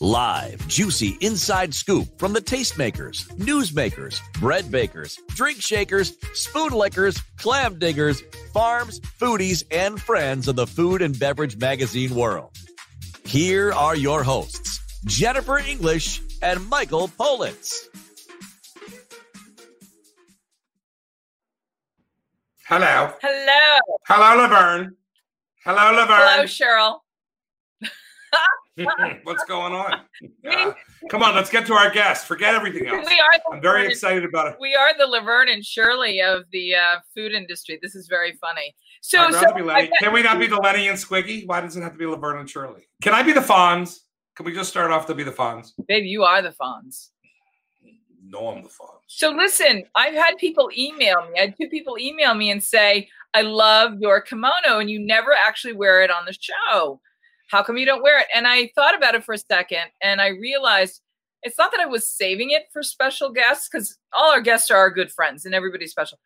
Live, juicy inside scoop from the tastemakers, newsmakers, bread bakers, drink shakers, spoon lickers, clam diggers, farms, foodies, and friends of the food and beverage magazine world. Here are your hosts, Jennifer English and Michael Politz. Hello. Hello. Hello, Laverne. Hello, Laverne. Hello, Cheryl. What's going on? Come on, let's get to our guest. Forget everything else. We are I'm very Laverne- excited about it. We are the Laverne and Shirley of the uh, food industry. This is very funny. So, so. Can we not be the Lenny and Squiggy? Why does it have to be Laverne and Shirley? Can I be the Fonz? Can we just start off to be the Fonz? babe, you are the Fonz. No, I'm the Fonz. So listen, I've had people email me. I had two people email me and say, "I love your kimono, and you never actually wear it on the show. How come you don't wear it?" And I thought about it for a second, and I realized it's not that I was saving it for special guests because all our guests are our good friends and everybody's special.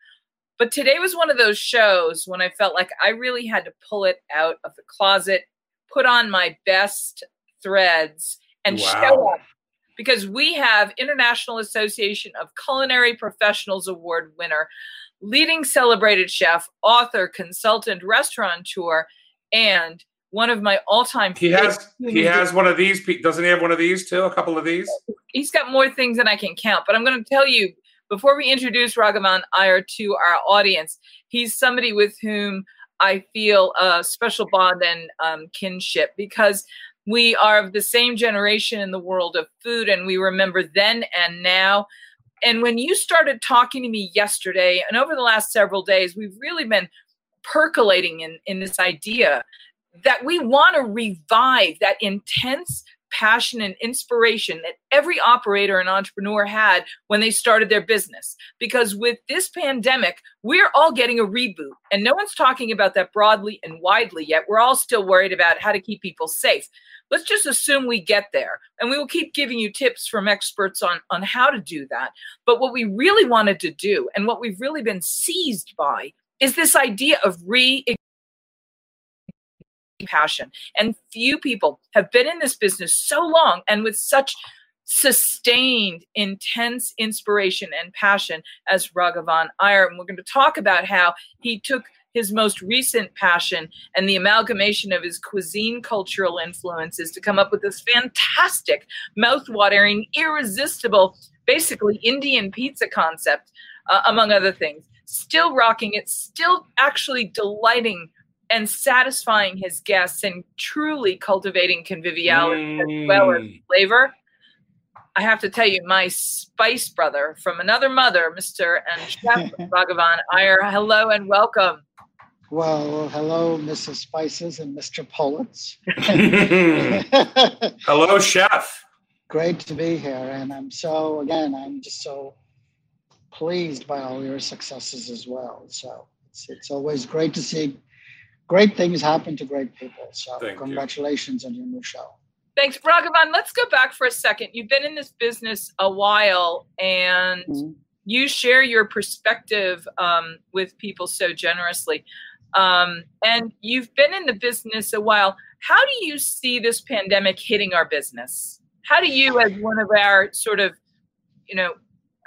But today was one of those shows when I felt like I really had to pull it out of the closet, put on my best threads, and show up because we have International Association of Culinary Professionals Award winner, leading celebrated chef, author, consultant, restaurateur, and one of my all-time He has he has one of these. Doesn't he have one of these too? A couple of these. he's got more things than I can count. But I'm going to tell you before we introduce Raghavan Iyer to our audience, he's somebody with whom I feel a special bond and um, kinship because we are of the same generation in the world of food and we remember then and now. And when you started talking to me yesterday and over the last several days, we've really been percolating in, in this idea that we want to revive that intense passion and inspiration that every operator and entrepreneur had when they started their business. Because with this pandemic, we're all getting a reboot, and no one's talking about that broadly and widely yet. We're all still worried about how to keep people safe. Let's just assume we get there, and we will keep giving you tips from experts on, on how to do that. But what we really wanted to do, and what we've really been seized by, is this idea of re passion. And few people have been in this business so long and with such sustained, intense inspiration and passion as Raghavan Iyer. And we're going to talk about how he took his most recent passion and the amalgamation of his cuisine cultural influences to come up with this fantastic, mouth-watering, irresistible, basically Indian pizza concept, uh, among other things. Still rocking it, still actually delighting and satisfying his guests and truly cultivating conviviality as well as Mm. flavor. I have to tell you, my spice brother from another mother, Mr. and Chef Raghavan Iyer, hello and welcome. Well, hello, Mrs. Spices and Mr. Politz. Hello, chef. Great to be here. And I'm so, again, I'm just so pleased by all your successes as well. So it's, it's always great to see great things happen to great people. So Thank you. congratulations on your new show. Thanks, Raghavan. Let's go back for a second. You've been in this business a while and Mhm. you share your perspective um, with people so generously. Um, and you've been in the business a while. How do you see this pandemic hitting our business? How do you, as one of our sort of, you know,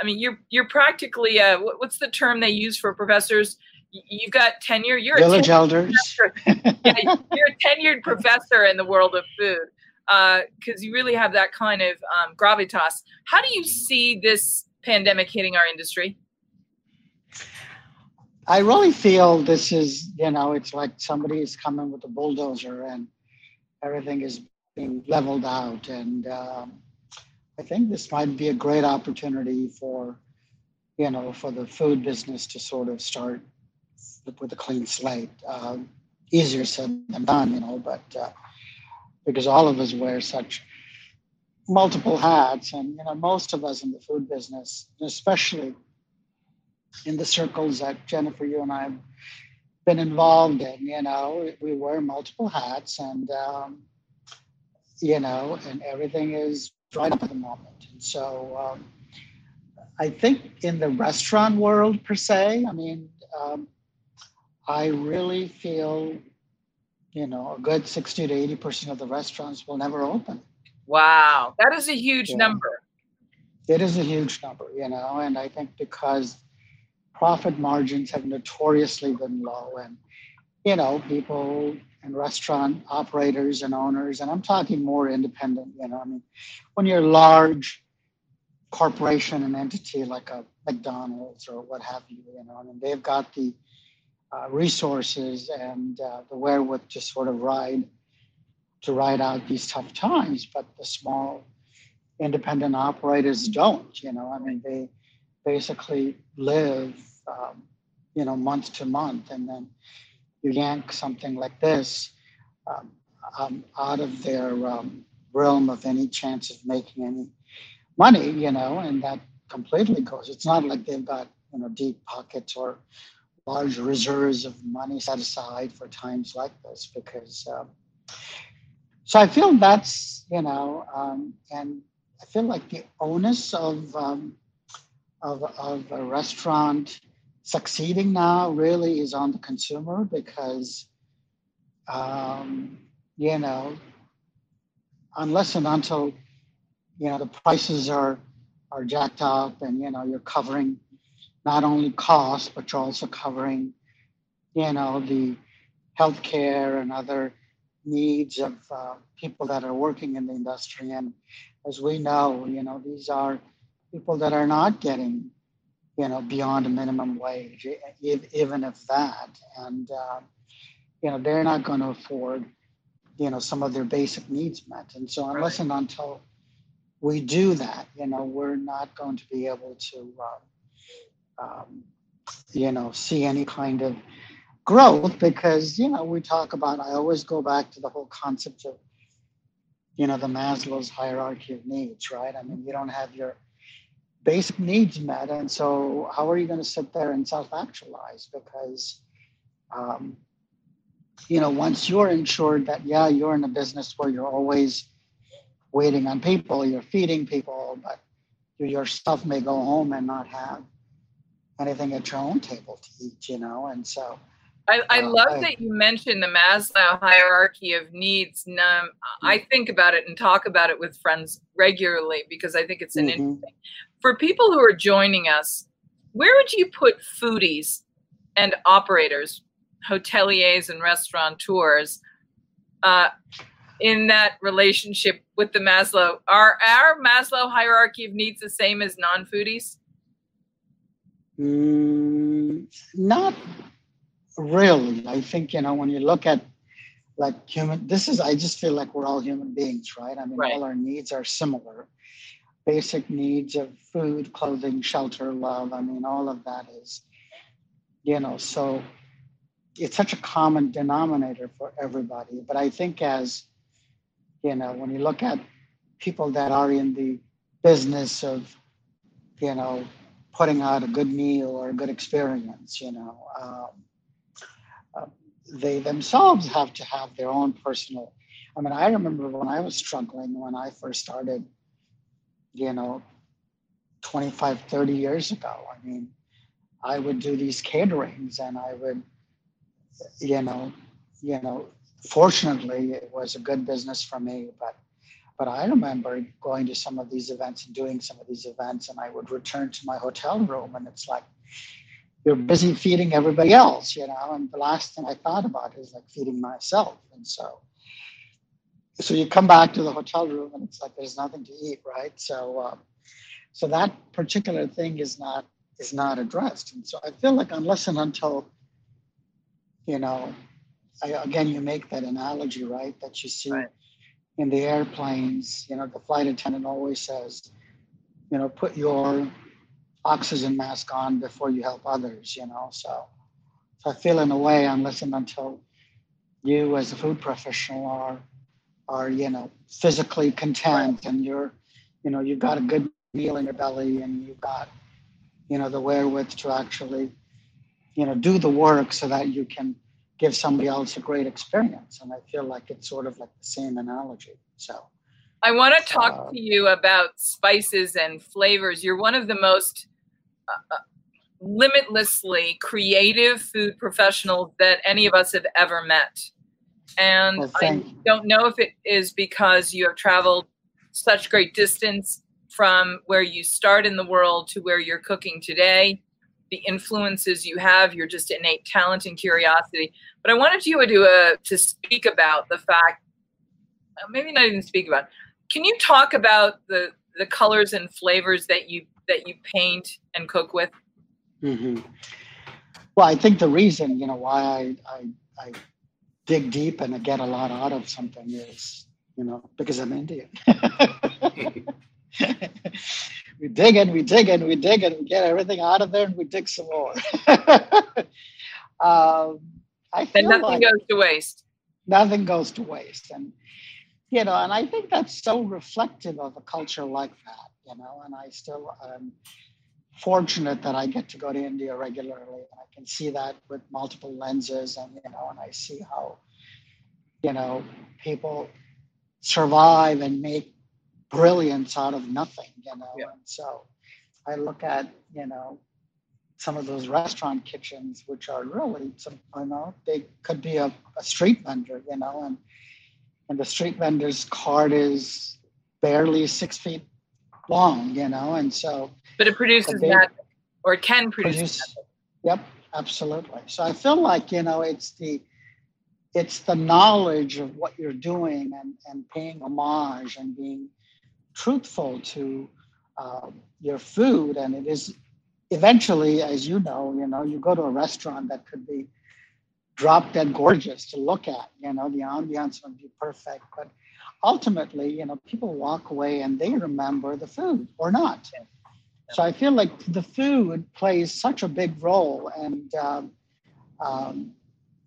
I mean, you're you're practically uh, what- what's the term they use for professors? You've got tenure. You're a Village tenure elders. professor. yeah, you're a tenured professor in the world of food because you really have that kind of um, gravitas. How do you see this pandemic hitting our industry? I really feel this is, you know, it's like somebody is coming with a bulldozer and everything is being leveled out. And um, I think this might be a great opportunity for, you know, for the food business to sort of start with a clean slate. Um, easier said than done, you know, but uh, because all of us wear such multiple hats, and you know, most of us in the food business, especially in the circles that Jennifer, you and I have been involved in, you know, we wear multiple hats, and um, you know, and everything is right up at the moment. And so, um, I think in the restaurant world per se, I mean, um, I really feel, you know, a good 60 to 80% of the restaurants will never open. Wow, that is a huge yeah. number. It is a huge number, you know, and I think because profit margins have notoriously been low and, you know, people and restaurant operators and owners, and I'm talking more independent, you know, I mean, when you're a large corporation and entity like a McDonald's or what have you, you know, I mean, they've got the uh, resources and uh, the wherewith to sort of ride to ride out these tough times, but the small independent operators don't. You know, I mean, they basically live, um, you know, month to month, and then you yank something like this um, um, out of their um, realm of any chance of making any money. You know, and that completely goes. It's not like they've got you know deep pockets or large reserves of money set aside for times like this because um, so i feel that's you know um, and i feel like the onus of um, of, of a restaurant succeeding now really is on the consumer because um, you know unless and until you know the prices are are jacked up and you know you're covering not only cost, but you're also covering, you know, the healthcare and other needs of uh, people that are working in the industry. And as we know, you know, these are people that are not getting, you know, beyond a minimum wage, even if that. And, uh, you know, they're not going to afford, you know, some of their basic needs met. And so unless and until we do that, you know, we're not going to be able to, uh, um, you know, see any kind of growth because, you know, we talk about, I always go back to the whole concept of, you know, the Maslow's hierarchy of needs, right? I mean, you don't have your basic needs met. And so, how are you going to sit there and self actualize? Because, um, you know, once you're insured that, yeah, you're in a business where you're always waiting on people, you're feeding people, but you yourself may go home and not have anything at your own table to eat, you know? And so I, I uh, love I, that you mentioned the Maslow hierarchy of needs. Um, I think about it and talk about it with friends regularly because I think it's an mm-hmm. interesting. For people who are joining us, where would you put foodies and operators, hoteliers and restaurateurs, uh, in that relationship with the Maslow? Are our Maslow hierarchy of needs the same as non-foodies? Mm, not really. I think, you know, when you look at like human, this is, I just feel like we're all human beings, right? I mean, right. all our needs are similar. Basic needs of food, clothing, shelter, love. I mean, all of that is, you know, so it's such a common denominator for everybody. But I think as, you know, when you look at people that are in the business of, you know, putting out a good meal or a good experience. You know, um, uh, they themselves have to have their own personal. I mean, I remember when I was struggling when I first started. You know, 25, 30 years ago. I mean, I would do these caterings and I would, you know, you know, fortunately it was a good business for me, but but I remember going to some of these events and doing some of these events, and I would return to my hotel room, and it's like you're busy feeding everybody else, you know. And the last thing I thought about is like feeding myself, and so so you come back to the hotel room, and it's like there's nothing to eat, right? So um, so that particular thing is not is not addressed, and so I feel like unless and until you know, I, again, you make that analogy, right? That you see. Right in the airplanes, you know, the flight attendant always says, you know, put your oxygen mask on before you help others, you know. So, so I feel in a way, unless and until you as a food professional are are you know physically content and you're you know you've got a good meal in your belly and you've got you know the wherewith to actually you know do the work so that you can give somebody else a great experience. And i feel like it's sort of like the same analogy. So i want to talk uh, to you about spices and flavors. You're one of the most uh, uh limitlessly creative food professionals that any of us have ever met. And well, I don't know if it is because you have traveled such great distance from where you start in the world to where you're cooking today, the influences you have, your just innate talent and curiosity. But I wanted you to uh, to speak about the fact, uh, maybe not even speak about. Can you talk about the the colors and flavors that you that you paint and cook with? Mm-hmm. Well, I think the reason you know why I, I, I dig deep and I get a lot out of something is, you know, because I'm Indian. we dig and we dig and we dig and we get everything out of there and we dig some more. um, I and nothing like goes to waste. Nothing goes to waste. And, you know, and I think that's so reflective of a culture like that, you know, and I still am fortunate that I get to go to India regularly and I can see that with multiple lenses and you know and i see how you know people survive and make brilliance out of nothing you know yeah. and so i look at you know some of those restaurant kitchens which are really some you know they could be a, a street vendor you know and and the street vendor's cart is barely six feet long you know and so but it produces that or it can produce, produce yep absolutely. So I feel like you know it's the it's the knowledge of what you're doing and and paying homage and being truthful to uh, your food and it is eventually as you know you know you go to a restaurant that could be drop dead gorgeous to look at you know the ambiance would be perfect but ultimately you know people walk away and they remember the food or not so I feel like the food plays such a big role, and um, um,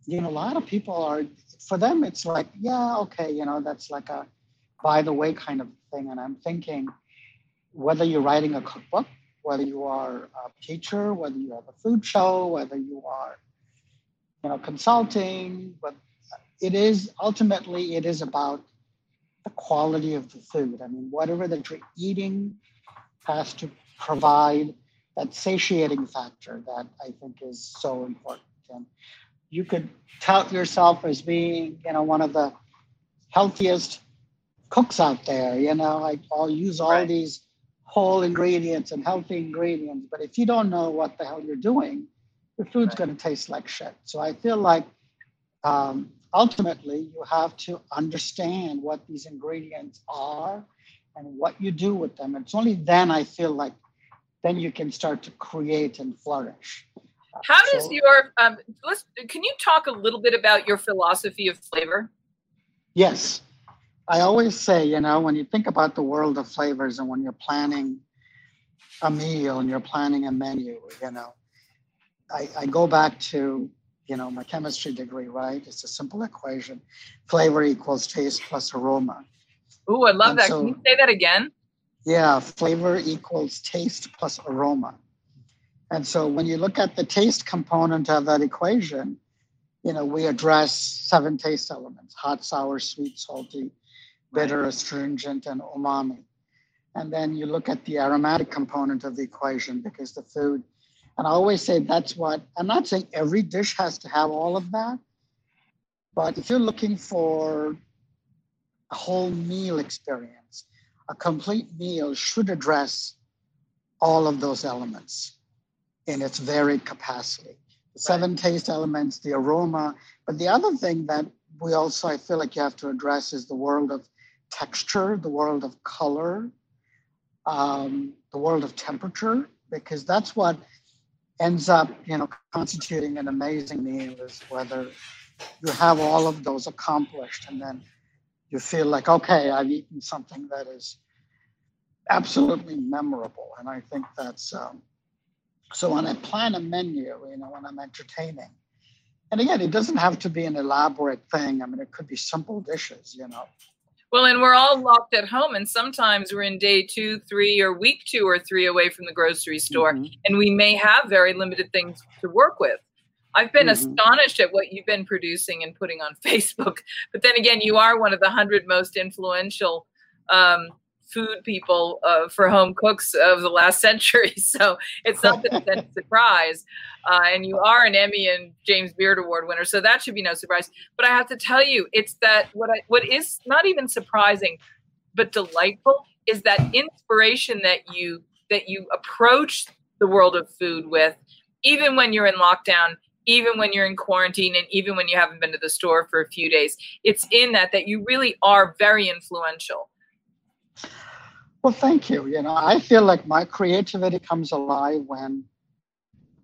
you know, a lot of people are for them. It's like, yeah, okay, you know, that's like a by the way kind of thing. And I'm thinking, whether you're writing a cookbook, whether you are a teacher, whether you have a food show, whether you are, you know, consulting, but it is ultimately it is about the quality of the food. I mean, whatever that you're eating has to provide that satiating factor that I think is so important. And you could tout yourself as being, you know, one of the healthiest cooks out there. You know, I, will use all right. these whole ingredients and healthy ingredients, but if you don't know what the hell you're doing, your food's right. going to taste like shit. So I feel like um, ultimately you have to understand what these ingredients are and what you do with them. It's only then I feel like then you can start to create and flourish. How so, does your um, let's can you talk a little bit about your philosophy of flavor? Yes, I always say, you know, when you think about the world of flavors and when you're planning a meal and you're planning a menu, you know, I, I go back to you know my chemistry degree, right? It's a simple equation: flavor equals taste plus aroma. Oh, I love and that. So, Can you say that again? Yeah, flavor equals taste plus aroma. And so when you look at the taste component of that equation, you know, we address seven taste elements hot, sour, sweet, salty, bitter, astringent, and umami. And then you look at the aromatic component of the equation because the food, and I always say that's what, I'm not saying every dish has to have all of that, but if you're looking for a whole meal experience, a complete meal should address all of those elements in its varied capacity. The seven right. taste elements, the aroma. But the other thing that we also, I feel like you have to address is the world of texture, the world of color, um, the world of temperature, because that's what ends up, you know, constituting an amazing meal is whether you have all of those accomplished and then you feel like, okay, I've eaten something that is absolutely memorable. And I think that's um, so when I plan a menu, you know, when I'm entertaining, and again, it doesn't have to be an elaborate thing. I mean, it could be simple dishes, you know. Well, and we're all locked at home, and sometimes we're in day two, three, or week two or three away from the grocery store, mm-hmm. and we may have very limited things to work with. I've been mm-hmm. astonished at what you've been producing and putting on Facebook. But then again, you are one of the hundred most influential um, food people uh, for home cooks of the last century. So it's not a surprise. Uh, and you are an Emmy and James Beard Award winner, so that should be no surprise. But I have to tell you, it's that what I, what is not even surprising, but delightful is that inspiration that you that you approach the world of food with, even when you're in lockdown, even when you're in quarantine, and even when you haven't been to the store for a few days. It's in that that you really are very influential well, thank you. You know, I feel like my creativity comes alive when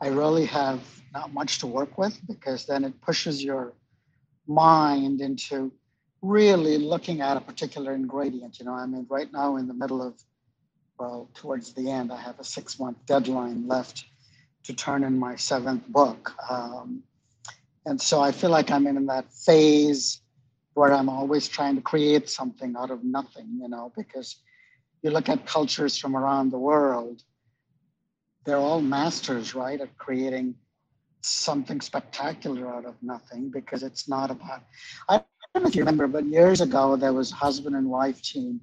I really have not much to work with because then it pushes your mind into really looking at a particular ingredient. You know, I mean, right now in the middle of, well, towards the end, I have a six month deadline left to turn in my seventh book. Um, and so I feel like I'm in that phase where I'm always trying to create something out of nothing, you know, because you look at cultures from around the world, they're all masters, right, at creating something spectacular out of nothing because it's not about. I don't know if you remember, but years ago there was husband and wife team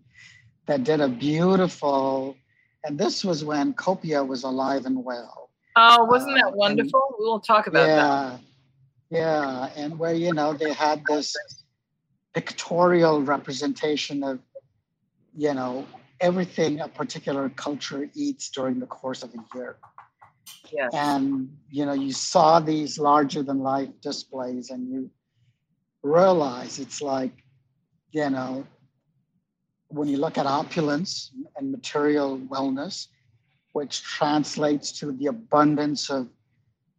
that did a beautiful, and this was when Copia was alive and well. Oh, wasn't that uh, wonderful? And, we'll talk about yeah, that. Yeah, and where you know they had this pictorial representation of, you know, everything a particular culture eats during the course of a year. Yes. And you know, you saw these larger than life displays and you realize it's like, you know, when you look at opulence and material wellness, which translates to the abundance of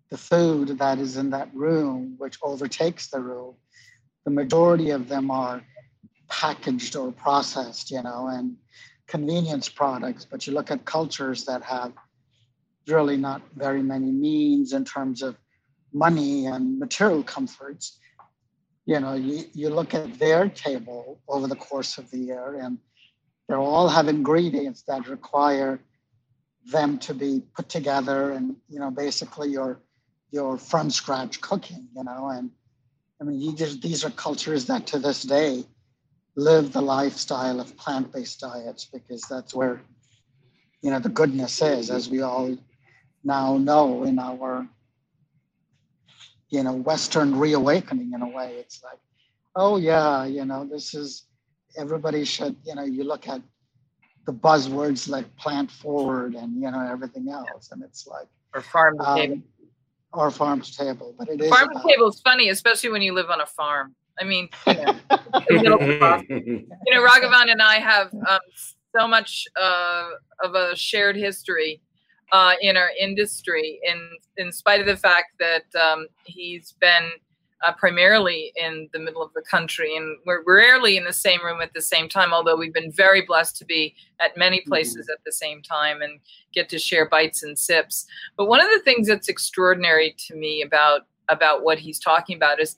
the food that is in that room, which overtakes the room, the majority of them are packaged or processed, you know, and convenience products, but you look at cultures that have really not very many means in terms of money and material comforts. You know, you, you look at their table over the course of the year, and they all have ingredients that require them to be put together and you know basically your your from scratch cooking you know and i mean these are cultures that to this day live the lifestyle of plant-based diets because that's where you know the goodness is as we all now know in our you know western reawakening in a way. It's like oh yeah you know this is everybody should you know you look at the buzzwords like plant forward and you know everything else. And it's like or farm to um, table or farm to table but it is farm to table is funny especially when you live on a farm. I mean, you know, you know Raghavan and I have um, so much uh, of a shared history uh, in our industry, in in spite of the fact that um, he's been uh, primarily in the middle of the country, and we're rarely in the same room at the same time. Although we've been very blessed to be at many mm-hmm. places mm-hmm. at the same time and get to share bites and sips. But one of the things that's extraordinary to me about about what he's talking about is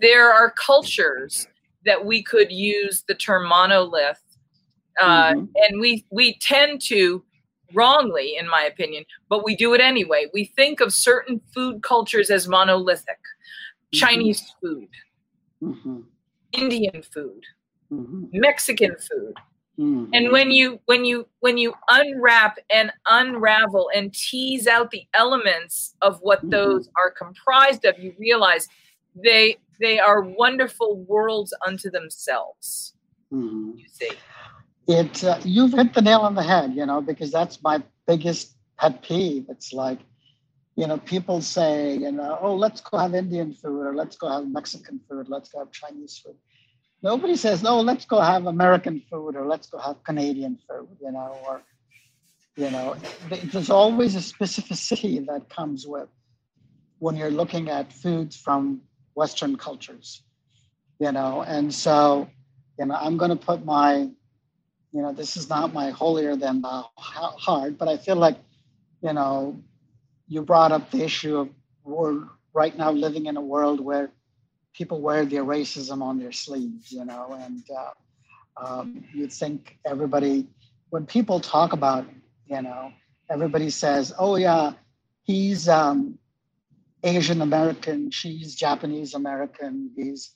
there are cultures that we could use the term monolith, uh, mm-hmm. and we we tend to wrongly, in my opinion, but we do it anyway. We think of certain food cultures as monolithic. Chinese food, mm-hmm. Indian food, mm-hmm. Mexican food. Mm-hmm. And when you when you when you unwrap and unravel and tease out the elements of what mm-hmm. those are comprised of, you realize they they are wonderful worlds unto themselves. Mm-hmm. You see, it uh, you've hit the nail on the head. You know, because that's my biggest pet peeve. It's like, you know, people say, you know, oh, let's go have Indian food or let's go have Mexican food, let's go have Chinese food. Nobody says, no, let's go have American food or let's go have Canadian food, you know, or you know, there's always a specificity that comes with when you're looking at foods from Western cultures, you know. And so, you know, I'm going to put my, you know, this is not my holier than thou heart, but I feel like, you know, you brought up the issue of we're right now living in a world where people wear their racism on their sleeves, you know, and uh, Um, you think everybody, when people talk about, you know, everybody says, oh, yeah, he's um, Asian American, she's Japanese American, he's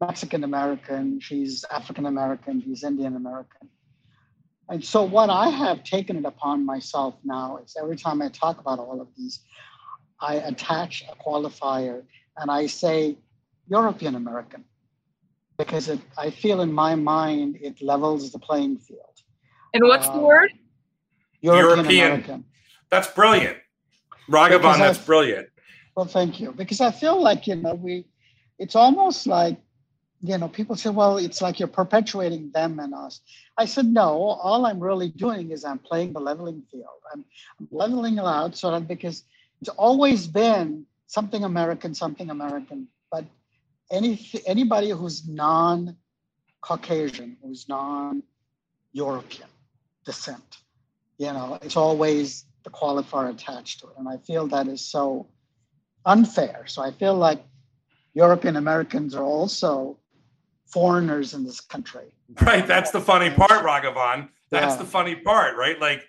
Mexican American, she's African American, he's Indian American. And so, what I have taken it upon myself now is every time I talk about all of these, I attach a qualifier and I say European American because it, I feel in my mind it levels the playing field. And what's the um, word? European, European. That's brilliant. Raghavan, that's brilliant. Well, thank you. Because I feel like, you know, we, it's almost like, you know, people say, well, it's like you're perpetuating them and us. I said, no, all I'm really doing is I'm playing the leveling field. I'm, I'm leveling it out so that because it's always been something American, something American. But any anybody who's non-Caucasian, who's non-European descent, you know, it's always the qualifier attached to it. And I feel that is so unfair. So I feel like European Americans are also foreigners in this country. Right. That's the funny part, Raghavan. That's yeah. the funny part, right? Like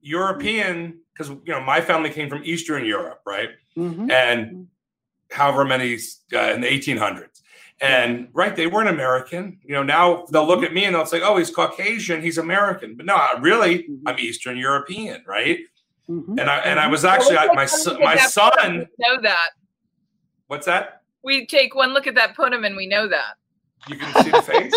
European, because you know my family came from Eastern Europe, right? Mm-hmm. And however many uh, in the 1800s. And right, they weren't American. You know, now they'll look at me and they'll say, "Oh, he's Caucasian, he's American." But no, really, mm-hmm. I'm Eastern European, right? Mm-hmm. And I and I was actually well, my my son know that. What's that? We take one look at that punim and we know that. You can see the face.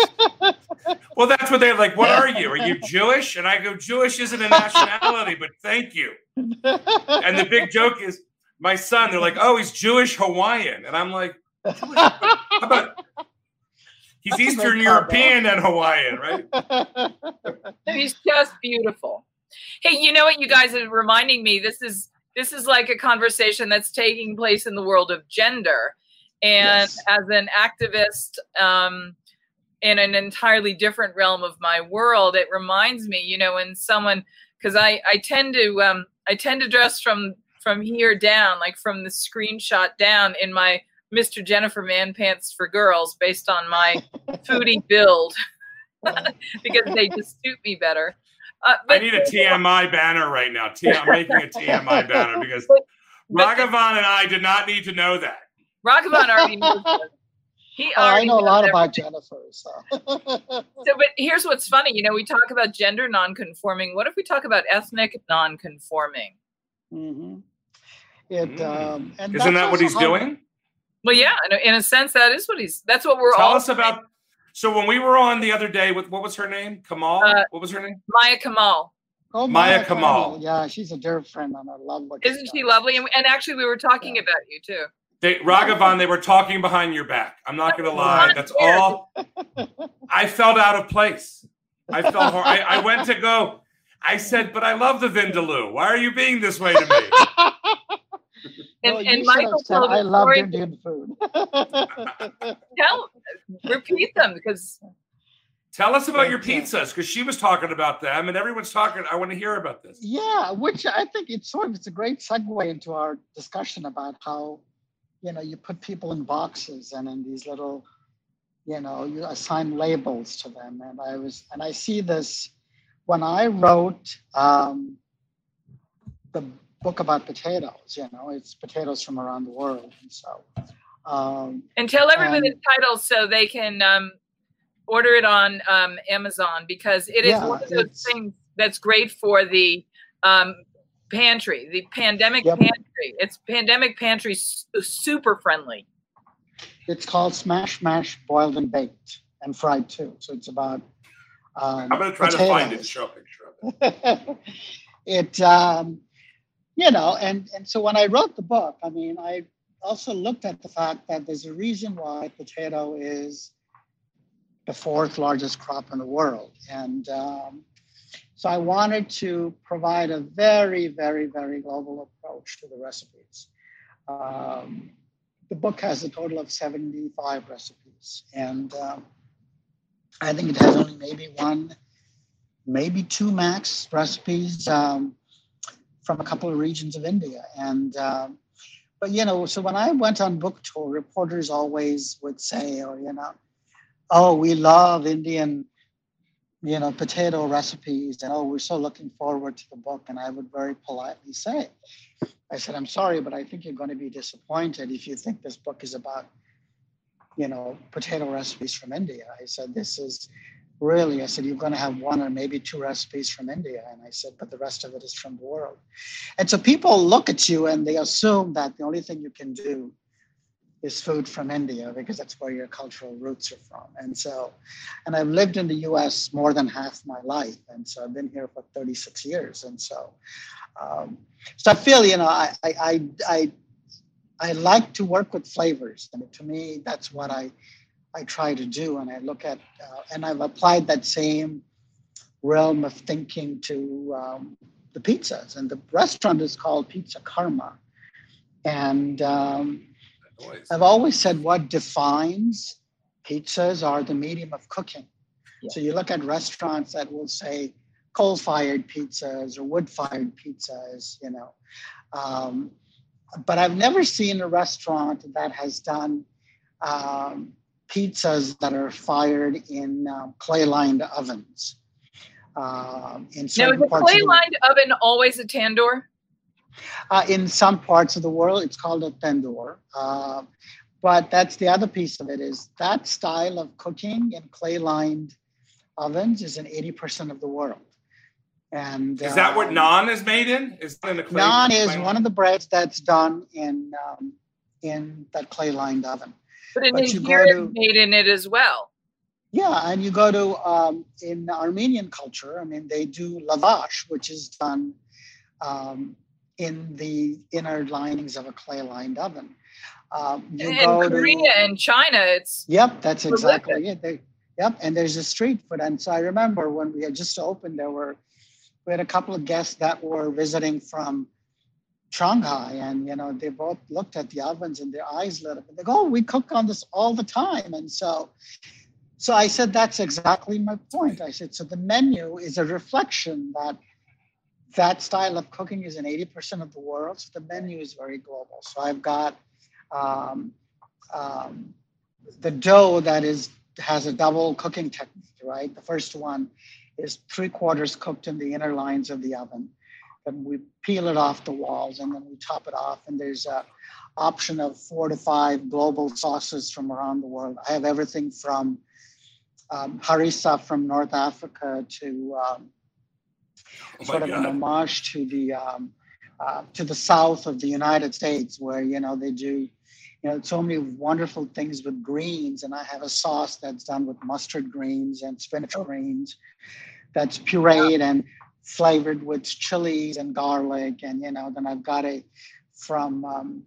well, that's what they're like. What are you? Are you Jewish? And I go, Jewish isn't a nationality, but thank you. And the big joke is, my son. They're like, oh, he's Jewish Hawaiian, and I'm like, how about he's Eastern European and Hawaiian, right? he's just beautiful. Hey, you know what? You guys are reminding me. This is this is like a conversation that's taking place in the world of gender, and yes. as an activist. Um, in an entirely different realm of my world, it reminds me, you know, when someone, because I I tend to um, I tend to dress from from here down, like from the screenshot down in my Mr. Jennifer Man Pants for Girls based on my foodie build because they just suit me better. Uh, I need a TMI banner right now. T- I'm making a TMI banner because Raghavan and I did not need to know that. Raghavan already knows that. He oh, I know a lot about Jennifer. So. so, but here's what's funny. You know, we talk about gender nonconforming. What if we talk about ethnic nonconforming? Mm-hmm. It um, and isn't that what he's doing? Well, yeah, in a sense, that is what he's. That's what we're Tell all. Tell us about. So when we were on the other day with what was her name? Kaimal. Uh, what was her name? Maya Kaimal. Oh, Maya, Maya Kaimal. Kaimal. Yeah, she's a dear friend, and I love what. Isn't she lovely? And, and, actually, we were talking yeah. about you too. They, Raghavan, they were talking behind your back. I'm not going to lie. That's all. I felt out of place. I felt. Hor- I, I went to go. I said, but I love the Vindaloo. Why are you being this way to me? And, no, and Michael told I love Indian food. Tell, repeat them because. Tell us about your pizzas because she was talking about them, and everyone's talking. I want to hear about this. Yeah, which I think it's sort of it's a great segue into our discussion about how, you know, you put people in boxes and in these little, you know, you assign labels to them. And I was, and I see this when I wrote um, the book about potatoes. You know, it's potatoes from around the world, and so. Um, and tell everybody and, the title so they can um, order it on um, Amazon because it is yeah, one of those things that's great for the um, pantry, the pandemic yep. pantry. It's pandemic pantry super friendly. It's called Smash Mash Boiled and Baked and Fried too. So it's about. Um, I'm going to try potatoes. to find it. Show a picture of it. it um, you know, and and so when I wrote the book, I mean, I also looked at the fact that there's a reason why potato is the fourth largest crop in the world, and um, so I wanted to provide a very, very, very global approach to the recipes. Um, the book has a total of 75 recipes, and um, I think it has only maybe one, maybe two max recipes. Um, from a couple of regions of India. And, um, but, you know, so when I went on book tour, reporters always would say, or, you know, oh, we love Indian you know, potato recipes, and oh, we're so looking forward to the book. And I would very politely say, I said, I'm sorry, but I think you're going to be disappointed if you think this book is about, you know, potato recipes from India. I said, this is really, I said, you're going to have one or maybe two recipes from India. And I said, but the rest of it is from the world. And so people look at you and they assume that the only thing you can do is food from India because that's where your cultural roots are from. And so, and I've lived in the US more than half my life. And so I've been here for 36 years. And so, um, so I feel, you know, I, I, I, I like to work with flavors. And to me, that's what I, I try to do. And I look at, uh, and I've applied that same realm of thinking to um, the pizzas. And the restaurant is called Pizza Karma. And um, I've always said what defines pizzas are the medium of cooking. Yeah. So you look at restaurants that will say coal-fired pizzas or wood-fired pizzas, you know. Um, but I've never seen a restaurant that has done um, pizzas that are fired in um, clay-lined ovens. Um, in now, is a clay-lined oven always a tandoor? Uh, in some parts of the world, it's called a tandoor. Uh, but that's the other piece of it is that style of cooking in clay-lined ovens is in 80% of the world. And is that what um, naan is made in? Is in clay, naan is clay one of the breads that's done in um, in that clay-lined oven. But in Nigeria, to, made in it as well. Yeah, and you go to um, in Armenian culture. I mean, they do lavash, which is done um, in the inner linings of a clay-lined oven. Um, you in go Korea to, and China, it's yep, that's exactly it. They, yep, and there's a street food, and so I remember when we had just opened, there were we had a couple of guests that were visiting from Shanghai, and you know they both looked at the ovens and their eyes lit up, and they go, "Oh, we cook on this all the time," and so. So I said, that's exactly my point. I said, so the menu is a reflection that that style of cooking is in 80% of the world. So the menu is very global. So I've got um, um, the dough that is has a double cooking technique, right? The first one is three quarters cooked in the inner lines of the oven. Then we peel it off the walls and then we top it off. And there's a option of four to five global sauces from around the world. I have everything from um, harissa from North Africa to um, oh sort of God. an homage to the um, uh, to the south of the United States, where you know they do you know so many wonderful things with greens, and I have a sauce that's done with mustard greens and spinach oh. greens, that's pureed and flavored with chilies and garlic, and you know then I've got a from um,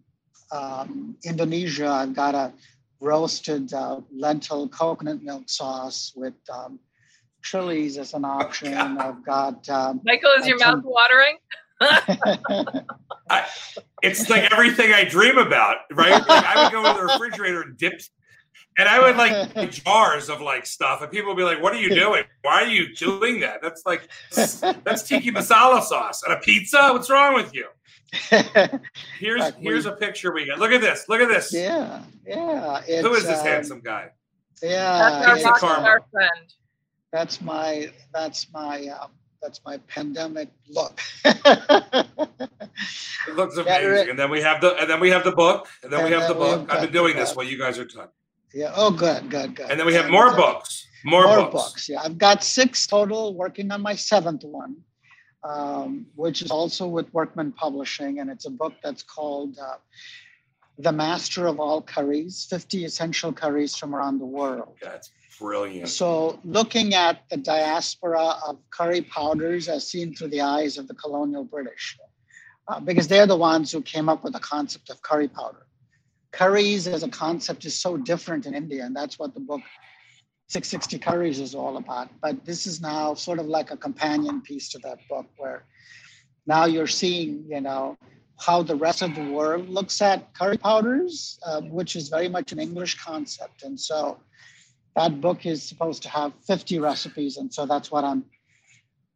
um, Indonesia, I've got a roasted uh, lentil coconut milk sauce with um, chilies as an option. Oh, I've got. Um, Michael, is your mouth watering? I, it's like everything I dream about, right? Like I would go in the refrigerator and dip, and I would like jars of like stuff, and people would be like, "What are you doing? Why are you doing that? That's like that's tikka masala sauce and a pizza. What's wrong with you?" here's here's a picture we got. Look at this. Look at this. Yeah, yeah. Who is this um, handsome guy? Yeah, that's our, our friend that's my that's my uh, that's my pandemic look. it looks amazing. and then we have the and then we have the book. And then and we have then the book. I've been doing this while you guys are talking. Yeah. Oh, good, good, good. And then we have more books. More, more books. books. Yeah, I've got six total. Working on my seventh one, um, which is also with Workman Publishing, and it's a book that's called. Uh, the Master of All Curries 50 Essential Curries from Around the World. That's Brilliant. So, looking at the diaspora of curry powders as seen through the eyes of the colonial British, uh, because they're the ones who came up with the concept of curry powder. Curries as a concept is so different in India, and that's what the book 660 Curries is all about. But this is now sort of like a companion piece to that book, where now you're seeing, you know, how the rest of the world looks at curry powders, uh, which is very much an English concept. And so that book is supposed to have 50 recipes and so that's what i'm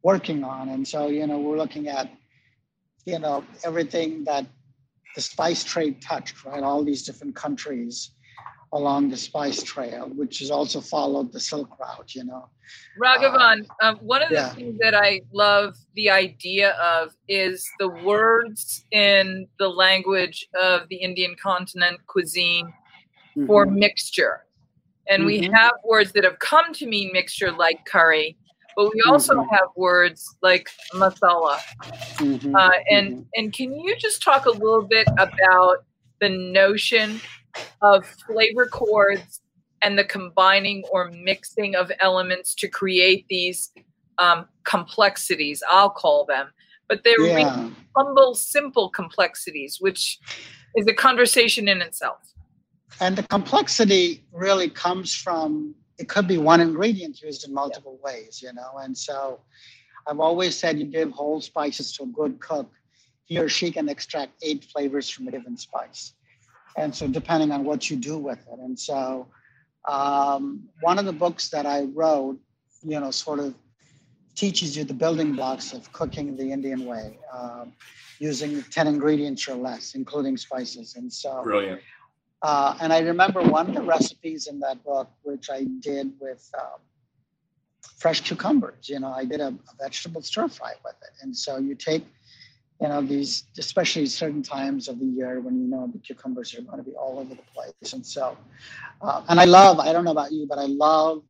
working on and so you know we're looking at you know everything that the spice trade touched right all these different countries along the spice trail, which has also followed the Silk Route, you know. Raghavan, uh, um, one of the yeah. things that I love the idea of is the words in the language of the Indian continent cuisine mm-hmm. for mixture. And mm-hmm. we have words that have come to mean mixture like curry, but we also mm-hmm. have words like masala. Mm-hmm. Uh, and mm-hmm. and can you just talk a little bit about the notion of flavor chords and the combining or mixing of elements to create these um, complexities, I'll call them. But they're yeah. really humble, simple complexities, which is a conversation in itself. And the complexity really comes from it could be one ingredient used in multiple yeah. ways, you know. And so I've always said you give whole spices to a good cook, he or she can extract eight flavors from a given spice and so depending on what you do with it and so um, one of the books that i wrote you know sort of teaches you the building blocks of cooking the indian way um, using 10 ingredients or less including spices and so brilliant uh, and i remember one of the recipes in that book which i did with um, fresh cucumbers you know i did a, a vegetable stir fry with it. And so you take you know these especially certain times of the year when you know the cucumbers are going to be all over the place. And so uh, and i love i don't know about you but i love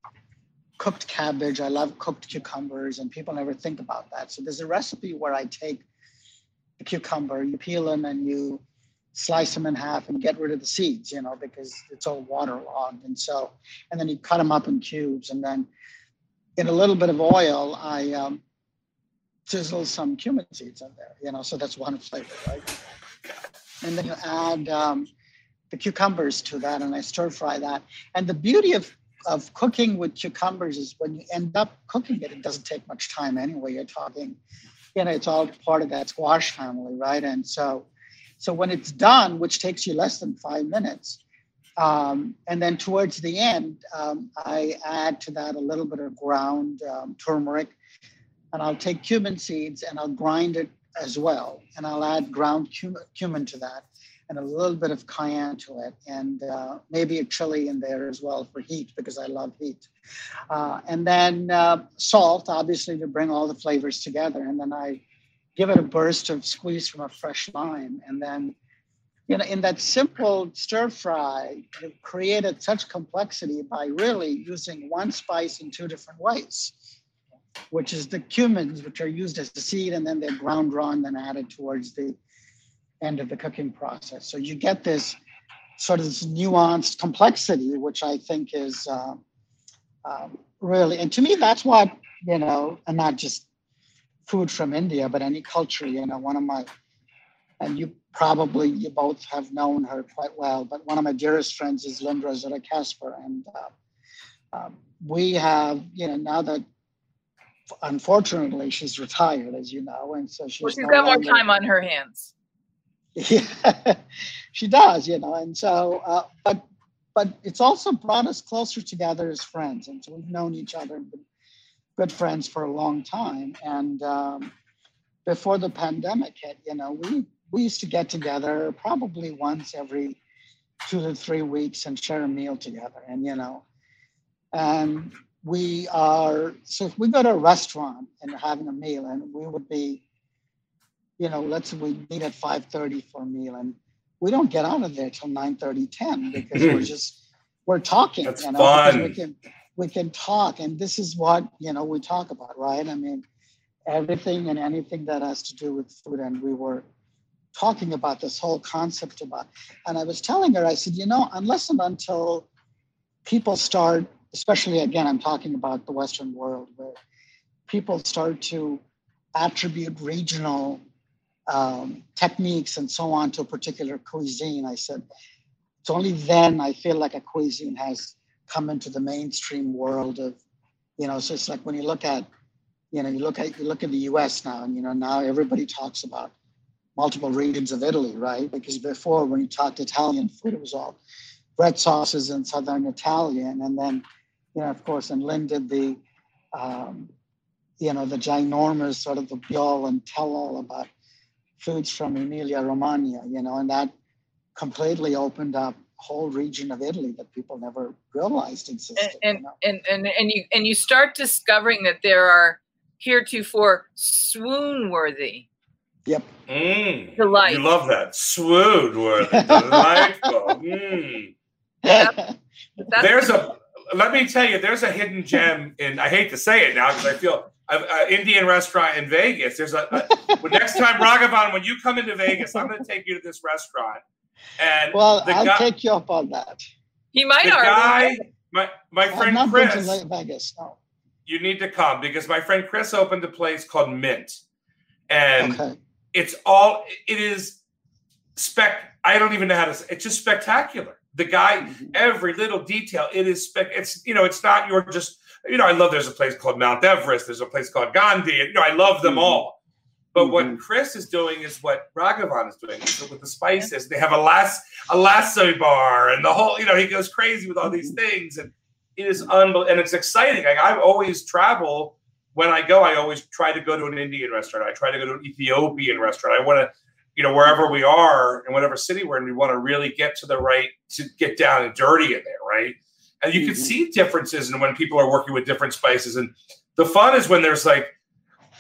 cooked cabbage. I love cooked cucumbers and people never think about that. So there's a recipe where i take the cucumber you peel them and you slice them in half and get rid of the seeds you know because it's all waterlogged and so and then you cut them up in cubes and then in a little bit of oil i um, sizzle some cumin seeds in there, you know, so that's one flavor, right? And then you add um, the cucumbers to that and I stir fry that. And the beauty of, of cooking with cucumbers is when you end up cooking it, it doesn't take much time anyway. You're talking, you know, it's all part of that squash family, right? And so, so when it's done, which takes you less than five minutes, um, and then towards the end, um, I add to that a little bit of ground um, turmeric and I'll take cumin seeds and I'll grind it as well. And I'll add ground cumin to that and a little bit of cayenne to it and uh, maybe a chili in there as well for heat because I love heat. Uh, and then uh, salt, obviously, to bring all the flavors together. And then I give it a burst of squeeze from a fresh lime. And then, you know, in that simple stir fry, you've created such complexity by really using one spice in two different ways which is the cumins, which are used as the seed, and then they're ground raw and then added towards the end of the cooking process. So you get this sort of this nuanced complexity, which I think is uh, um, really, and to me, that's what, you know, and not just food from India, but any culture, you know, one of my, and you probably, you both have known her quite well, but one of my dearest friends is Lynne Rossetto Kasper. And uh, um, we have, you know, now that unfortunately, she's retired, as you know, and so she's. Well, she's no got longer, more time on her hands. Yeah, she does, you know, and so, uh, but but it's also brought us closer together as friends, and so we've known each other, been good friends for a long time, and um, before the pandemic hit, you know, we we used to get together probably once every two to three weeks and share a meal together, and you know, and we are so if we go to a restaurant and having a meal and we would be you know let's say we meet at 5.30 for a meal and we don't get out of there till 9.30 10 because we're just we're talking That's you know fun. We can talk and this is what you know we talk about right i mean everything and anything that has to do with food and we were talking about this whole concept about and i was telling her i said you know unless and until people start especially again, I'm talking about the Western world where people start to attribute regional um, techniques and so on to a particular cuisine. I said, it's only then I feel like a cuisine has come into the mainstream world of, you know, so it's like when you look at, you know, you look at you look at the US now, and you know, now everybody talks about multiple regions of Italy, right? Because before when you talked Italian food, it was all red sauces and southern Italian. And then you know, of course, and Lynne did the, um, you know, the ginormous sort of the be all and tell all about foods from Emilia Romagna, you know, and that completely opened up whole region of Italy that people never realized existed. And and, you know? and, and and you and you start discovering that there are heretofore swoon worthy. Yep. Mm, Delight. You love that swoon worthy. Delightful. Mm. That's, that's there's a. Let me tell you, there's a hidden gem in. I hate to say it now because I feel an Indian restaurant in Vegas. There's a, a next time Raghavan, when you come into Vegas, I'm going to take you to this restaurant. And well, I'll guy, take you up on that. He might the guy, my my friend I've not Chris. Been to Vegas, no. You need to come because my friend Chris opened a place called Mint, and okay. it's all it is spec. I don't even know how to. Say, it's just spectacular. The guy, mm-hmm. every little detail. It is spec. It's you know, it's not your just you know, I love there's a place called Mount Everest, there's a place called Gandhi, you know, I love them mm-hmm. all. But mm-hmm. what Chris is doing is what Raghavan is doing so with the spices. They have a last a lassi bar and the whole, you know, he goes crazy with all these mm-hmm. things. And it is unbelievable. And it's exciting. Like I always travel when I go, I always try to go to an Indian restaurant. I try to go to an Ethiopian restaurant. I want to, you know, wherever we are in whatever city we're in, we want to really get to the right to get down and dirty in there, right? and you mm-hmm. can see differences in when people are working with different spices. And the fun is when there's like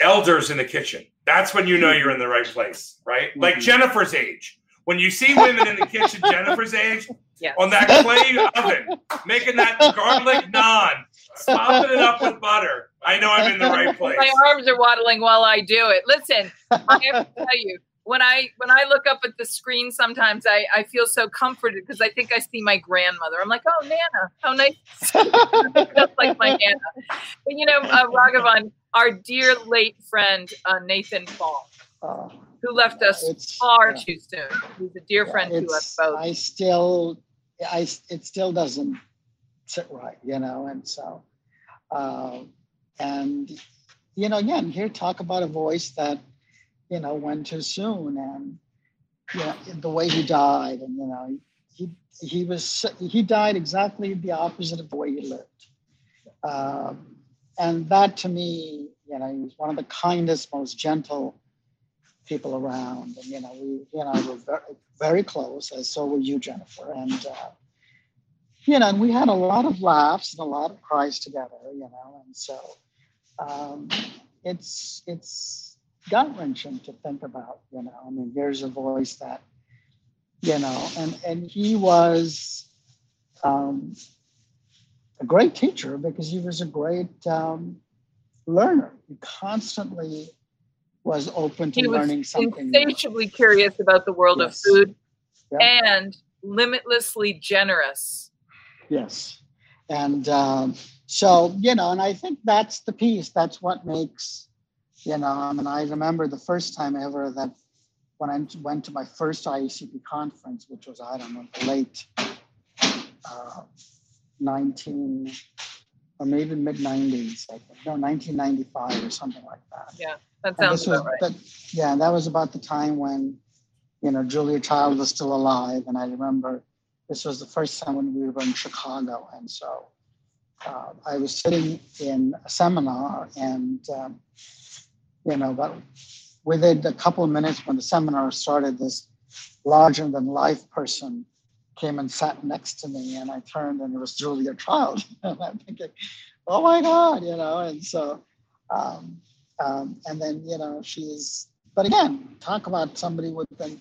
elders in the kitchen. That's when you know you're in the right place, right? Mm-hmm. Like Jennifer's age. When you see women in the kitchen, Jennifer's age, yes. on that clay oven, making that garlic naan, mopping it up with butter. I know I'm in the right place. My arms are waddling while I do it. Listen, I have to tell you, when I when I look up at the screen, sometimes I, I feel so comforted because I think I see my grandmother. I'm like, oh Nana, how nice, just like my Nana. But you know, uh, Raghavan, our dear late friend uh, Nathan Fong, uh, who left us far yeah. too soon. He's a dear yeah, friend to us both. I still, I it still doesn't sit right, you know, and so, uh, and you know, again, here talk about a voice that you know, went too soon, and you know, the way he died, and you know, he he was he died exactly the opposite of the way he lived, um, and that to me, you know, he was one of the kindest, most gentle people around, and you know, we you know were very very close, as so were you, Jennifer, and. Uh, you know, and we had a lot of laughs and a lot of cries together, you know, and so um, it's it's gut wrenching to think about. You know, I mean, here's a voice that, you know, and and he was um, a great teacher because he was a great um, learner. He constantly was open to he learning something. Insatiably new. curious about the world yes. of food yep. and limitlessly generous. Yes. And um, so, you know, and I think that's the piece. That's what makes you know, I mean, I remember the first time ever that when I went to my first IACP conference, which was, I don't know, late uh, 19 or maybe mid 90s, I think, no, 1995 or something like that. Yeah, that sounds about right. But, yeah, that was about the time when, you know, Julia Child was still alive. And I remember this was the first time when we were in Chicago. And so uh, I was sitting in a seminar and um, you know, but within a couple of minutes when the seminar started, this larger than life person came and sat next to me, and I turned and it was Julia Child, and I'm thinking, oh my God, you know, and so, um, um, and then you know she's, but again, talk about somebody with an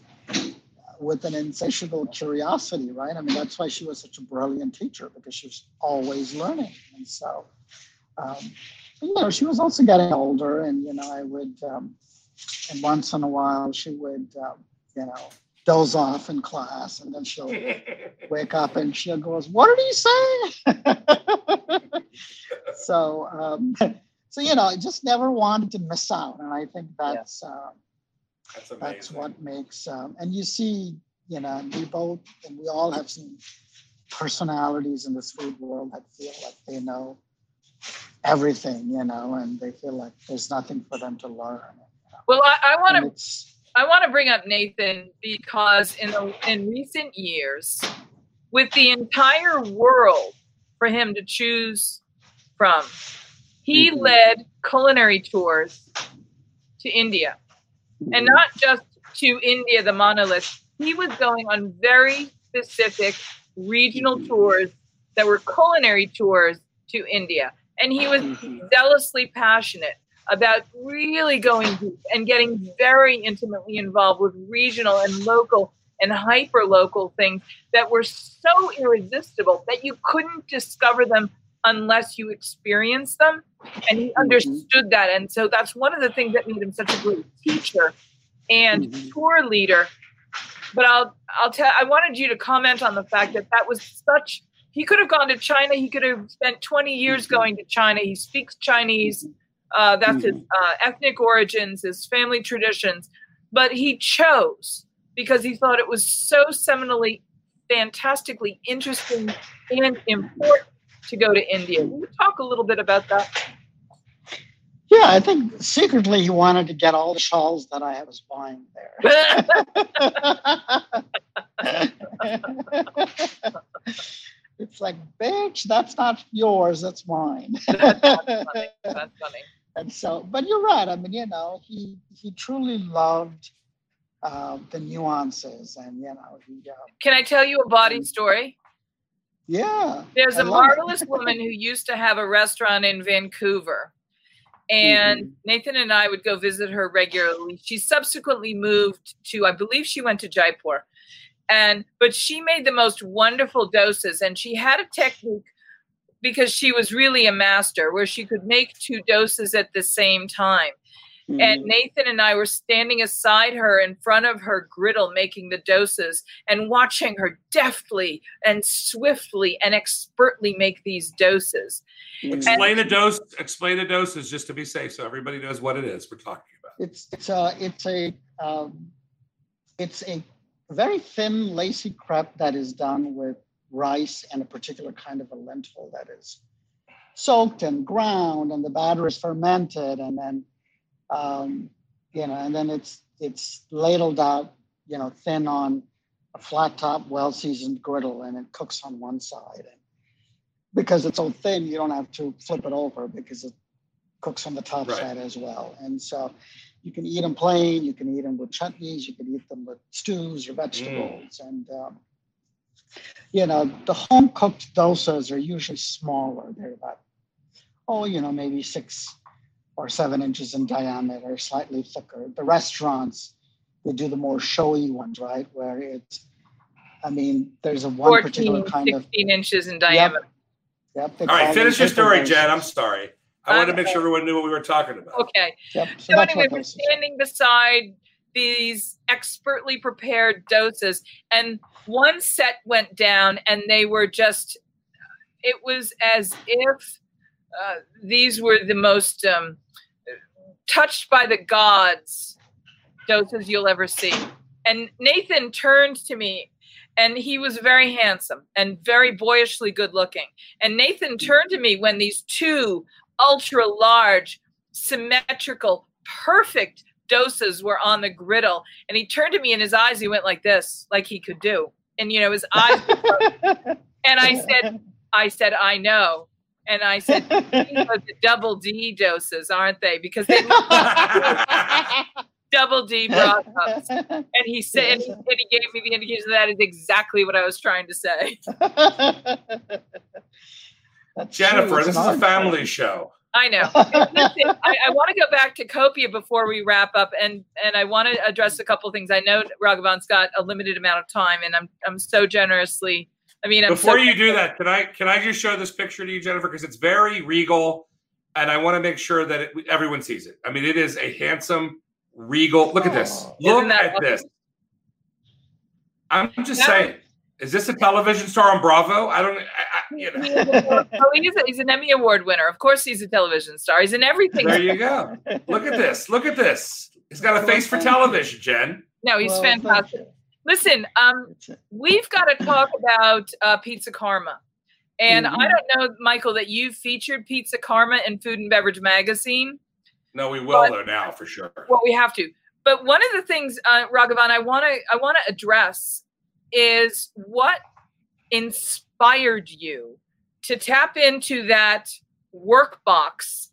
with an insatiable curiosity, right? I mean, that's why she was such a brilliant teacher because she was always learning, and so. Um, you know, she was also getting older, and you know, I would, um, and once in a while, she would, um, you know, doze off in class, and then she'll wake up and she goes, "What did he say?" so, um, so you know, I just never wanted to miss out, and I think that's yeah. uh, that's, that's, what makes. Um, and you see, you know, we both and we all have some personalities in this food world that feel like they know everything, you know, and they feel like there's nothing for them to learn. You know? Well, I, I want to. I want to bring up Nathan because in the, in recent years, with the entire world for him to choose from, he mm-hmm. led culinary tours to India, mm-hmm. and not just to India, the monolith. He was going on very specific regional tours that were culinary tours to India. And he was mm-hmm. zealously passionate about really going deep and getting very intimately involved with regional and local and hyper local things that were so irresistible that you couldn't discover them unless you experienced them. And he mm-hmm. understood that. And so that's one of the things that made him such a great teacher and mm-hmm. tour leader. But I'll I'll tell I wanted you to comment on the fact that that was such he could have gone to China. He could have spent 20 years mm-hmm. going to China. He speaks Chinese. Uh, that's his uh, ethnic origins, his family traditions. But he chose because he thought it was so seminally, fantastically interesting and important to go to India. Will you talk a little bit about that? Yeah, I think secretly he wanted to get all the shawls that I was buying there. it's like, bitch, that's not yours, that's mine. that's, funny. that's funny. And so, but you're right. I mean, you know, he he truly loved uh, the nuances, and you know, he. Uh, Can I tell you a body story? Yeah. There's a marvelous woman who used to have a restaurant in Vancouver. And mm-hmm. Nathan and I would go visit her regularly. She subsequently moved to, I believe she went to Jaipur. And but she made the most wonderful dosas and she had a technique because she was really a master where she could make two dosas at the same time. Mm-hmm. And Nathan and I were standing aside her in front of her griddle making the dosas and watching her deftly and swiftly and expertly make these dosas. Explain and, the dosa, explain the dosas just to be safe so everybody knows what it is we're talking about. It's it's a it's a um, it's a very thin lacy crepe that is done with rice and a particular kind of a lentil that is soaked and ground and the batter is fermented and then um, you know, and then it's it's ladled out, you know, thin on a flat top, well seasoned griddle, and it cooks on one side. And because it's so thin, you don't have to flip it over because it cooks on the top right. side as well. And so you can eat them plain, you can eat them with chutneys, you can eat them with stews or vegetables, mm. and um, you know the home cooked dosas are usually smaller. They're about oh, you know, maybe six or seven inches in diameter, slightly thicker. The restaurants, they do the more showy ones, right? Where it's, I mean, there's a one 14, particular kind 16 of 16 inches in diameter. Yep. yep All right, finish your story, Jed. I'm sorry. I wanted to make sure everyone knew what we were talking about. Okay. Yep. So, so anyway, we're standing beside these expertly prepared dosas, and one set went down, and they were just, it was as if uh, these were the most um, touched by the gods dosas you'll ever see. And Nathan turned to me and he was very handsome and very boyishly good looking. And Nathan turned to me when these two ultra large, symmetrical, perfect dosas were on the griddle. And he turned to me and his eyes, he went like this, like he could do. And, you know, his eyes. and I said, I said, I know. And I said, the double D dosas, aren't they? Because they double D broth cups. And he said, and he, and he gave me the indication that is exactly what I was trying to say. Jennifer, this is a family show. I know. Listen, I, I want to go back to Copia before we wrap up, and and I want to address a couple things. I know Raghavan's got a limited amount of time, and I'm I'm so generously I mean, I'm before so you do that, can I can I just show this picture to you, Jennifer? Because it's very regal, and I want to make sure that it, everyone sees it. I mean, it is a handsome, regal. Look at this. Oh, look at awesome? this. I'm just that saying. Is this a television star on Bravo? I don't. I, I, you know. oh, he's, a, he's an Emmy Award winner. Of course, he's a television star. He's in everything. There you go. Look at this. Look at this. He's got a face for television, Jen. No, he's well, fantastic. Listen, um, we've got to talk about uh, Pizza Karma. And mm-hmm. I don't know, Michael, that you featured Pizza Karma in Food and Beverage Magazine. No, we will but, though now for sure. Well, we have to. But one of the things, uh, Raghavan, I want to I want to address is what inspired you to tap into that workbox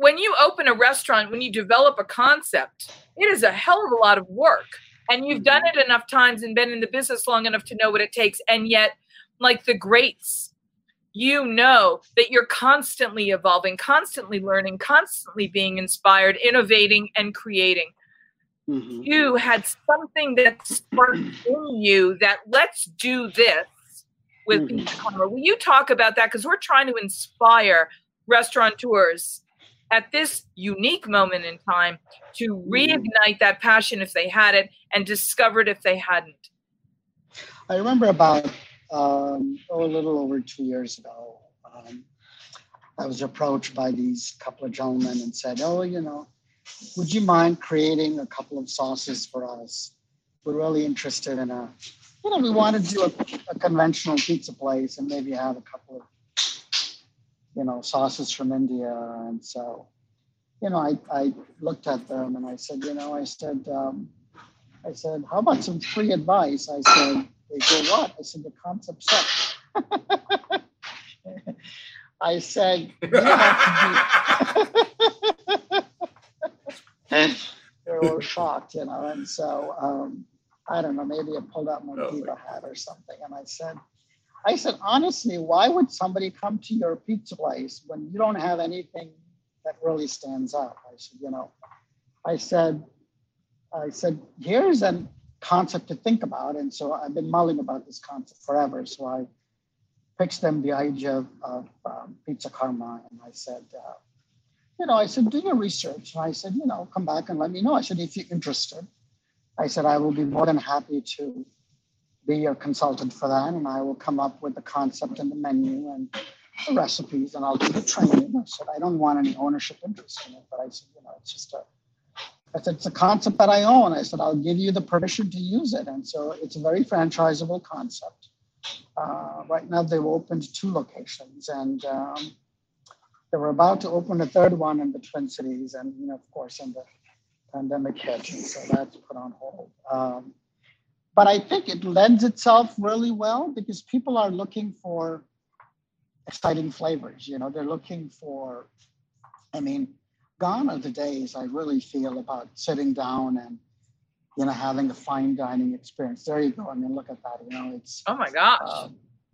when you open a restaurant, when you develop a concept, it is a hell of a lot of work And you've done it enough times and been in the business long enough to know what it takes. And yet, like the greats, you know that you're constantly evolving, constantly learning, constantly being inspired, innovating, and creating. Mm-hmm. You had something that sparked in you that let's do this with mm-hmm. Will you talk about that? Because we're trying to inspire restaurateurs at this unique moment in time to mm-hmm. reignite that passion if they had it and discover it if they hadn't. I remember about um, oh, a little over two years ago, um, I was approached by these couple of gentlemen and said, "Oh, you know, would you mind creating a couple of sauces for us? We're really interested in a, you know, we wanted to do a, a conventional pizza place and maybe have a couple of, you know, sauces from India." And so, you know, I, I looked at them and I said, you know, I said, um, I said, how about some free advice? I said they go, what? I said, the concept sucks. I said, you have to they were shocked, you know. And so um, I don't know, maybe I pulled out my oh, hat or something. And I said, I said, honestly, why would somebody come to your pizza place when you don't have anything that really stands out? I said, you know, I said, I said, here's a concept to think about. And so I've been mulling about this concept forever. So I pitched them the idea of, of um, Pizza Karma. And I said, uh, you know, I said, do your research. And I said, you know, come back and let me know. I said, if you're interested, I said, I will be more than happy to be your consultant for that. And I will come up with the concept and the menu and the recipes and I'll do the training. I said, I don't want any ownership interest in it, but I said, you know, it's just a I said, it's a concept that I own. I said, I'll give you the permission to use it. And so it's a very franchisable concept. Uh, right now, they've opened two locations and um, they were about to open a third one in the Twin Cities. And, you know, of course, in the pandemic hit. And so that's put on hold. Um, but I think it lends itself really well because people are looking for exciting flavors. You know, they're looking for, I mean, gone are the days I really feel about sitting down and you know having a fine dining experience. There you go. I mean, look at that. You know, it's oh my gosh, uh,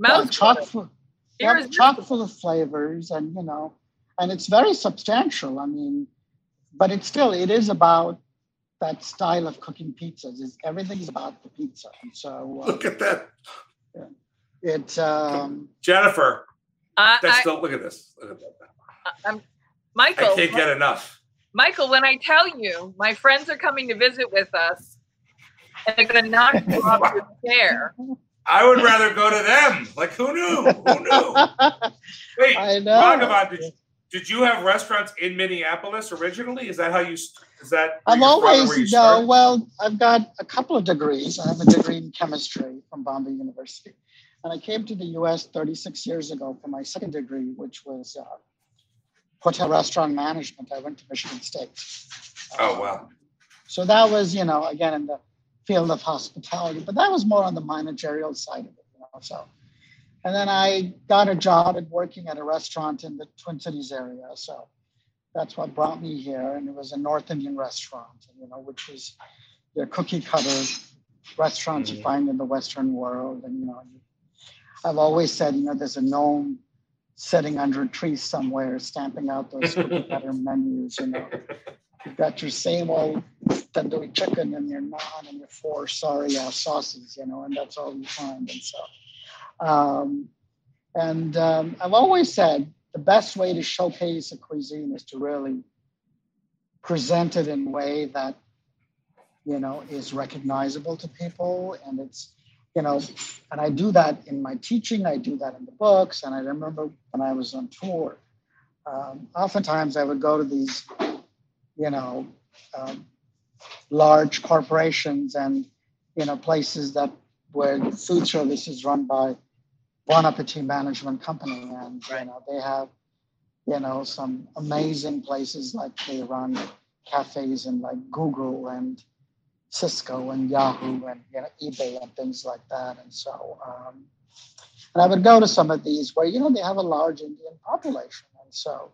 yeah, chock full, chock full of flavors, and you know, and it's very substantial. I mean, but it's still it is about that style of cooking pizzas. Is everything's about the pizza, and so uh, look at that. Yeah, it um, Jennifer. Uh, that's I, still look at this. Look at that. I'm Michael. I can't get enough. Michael, when I tell you my friends are coming to visit with us and they're going to knock you off your chair. I would rather go to them. Like, who knew? Who knew? Wait, I know. Raghavan, did, did you have restaurants in Minneapolis originally? Is that how you? Is that? I've always no. Well, I've got a couple of degrees. I have a degree in chemistry from Bombay University, and I came to the U.S. 36 years ago for my second degree, which was uh, hotel restaurant management. I went to Michigan State. Oh wow! So that was, you know, again in the field of hospitality, but that was more on the managerial side of it, you know. So, and then I got a job at working at a restaurant in the Twin Cities area. So that's what brought me here, and it was a North Indian restaurant, you know, which is the cookie cutter restaurants mm-hmm. you find in the Western world, and you know. I've always said, you know, there's a gnome sitting under a tree somewhere, stamping out those cookie cutter menus. You know, you've got your same old tandoori chicken and your naan and your four sorry ass sauces. You know, and that's all you find. And so, um, and um, I've always said the best way to showcase a cuisine is to really present it in a way that you know is recognizable to people and it's you know, and I do that in my teaching, I do that in the books. And I remember when I was on tour, um, oftentimes I would go to these, you know, um, large corporations and, you know, places that where food service is run by Appetit Management Company. And, you know, they have, you know, some amazing places like they run cafes in like Google and, Cisco and Yahoo and you know, eBay and things like that. And so, um, and I would go to some of these where you know they have a large Indian population, and so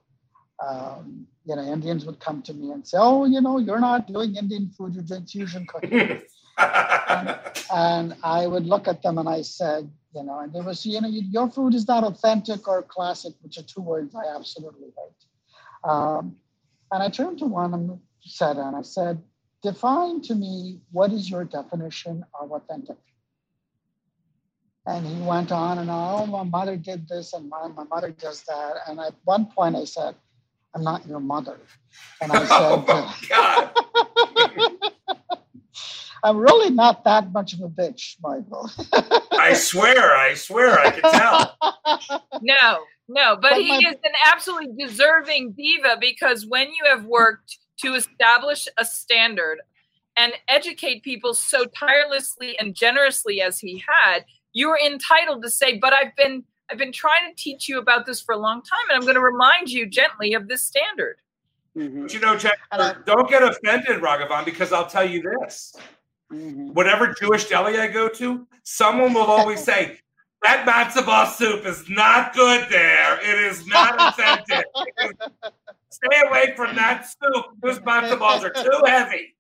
um, you know Indians would come to me and say, "Oh, you know, you're not doing Indian food; you're doing fusion cooking." and, and, I would look at them and I said, you know, and there was, you know, your food is not authentic or classic, which are two words I absolutely hate. Um, and I turned to one and said, and I said, define to me what is your definition of authentic? And he went on and on, oh, my mother did this and my, my mother does that. And at one point I said, I'm not your mother. And I said, oh God. I'm really not that much of a bitch, Michael. I swear, I swear, I can tell. No, no, but, but he my... is an absolutely deserving diva because when you have worked to establish a standard and educate people so tirelessly and generously as he had, you are entitled to say, but I've been I've been trying to teach you about this for a long time, and I'm going to remind you gently of this standard. Mm-hmm. But you know, Jack, don't get offended, Raghavan, because I'll tell you this. Mm-hmm. Whatever Jewish deli I go to, someone will always say, that matzo ball soup is not good there. It is not authentic. Stay away from that soup. Those matzo balls are too heavy.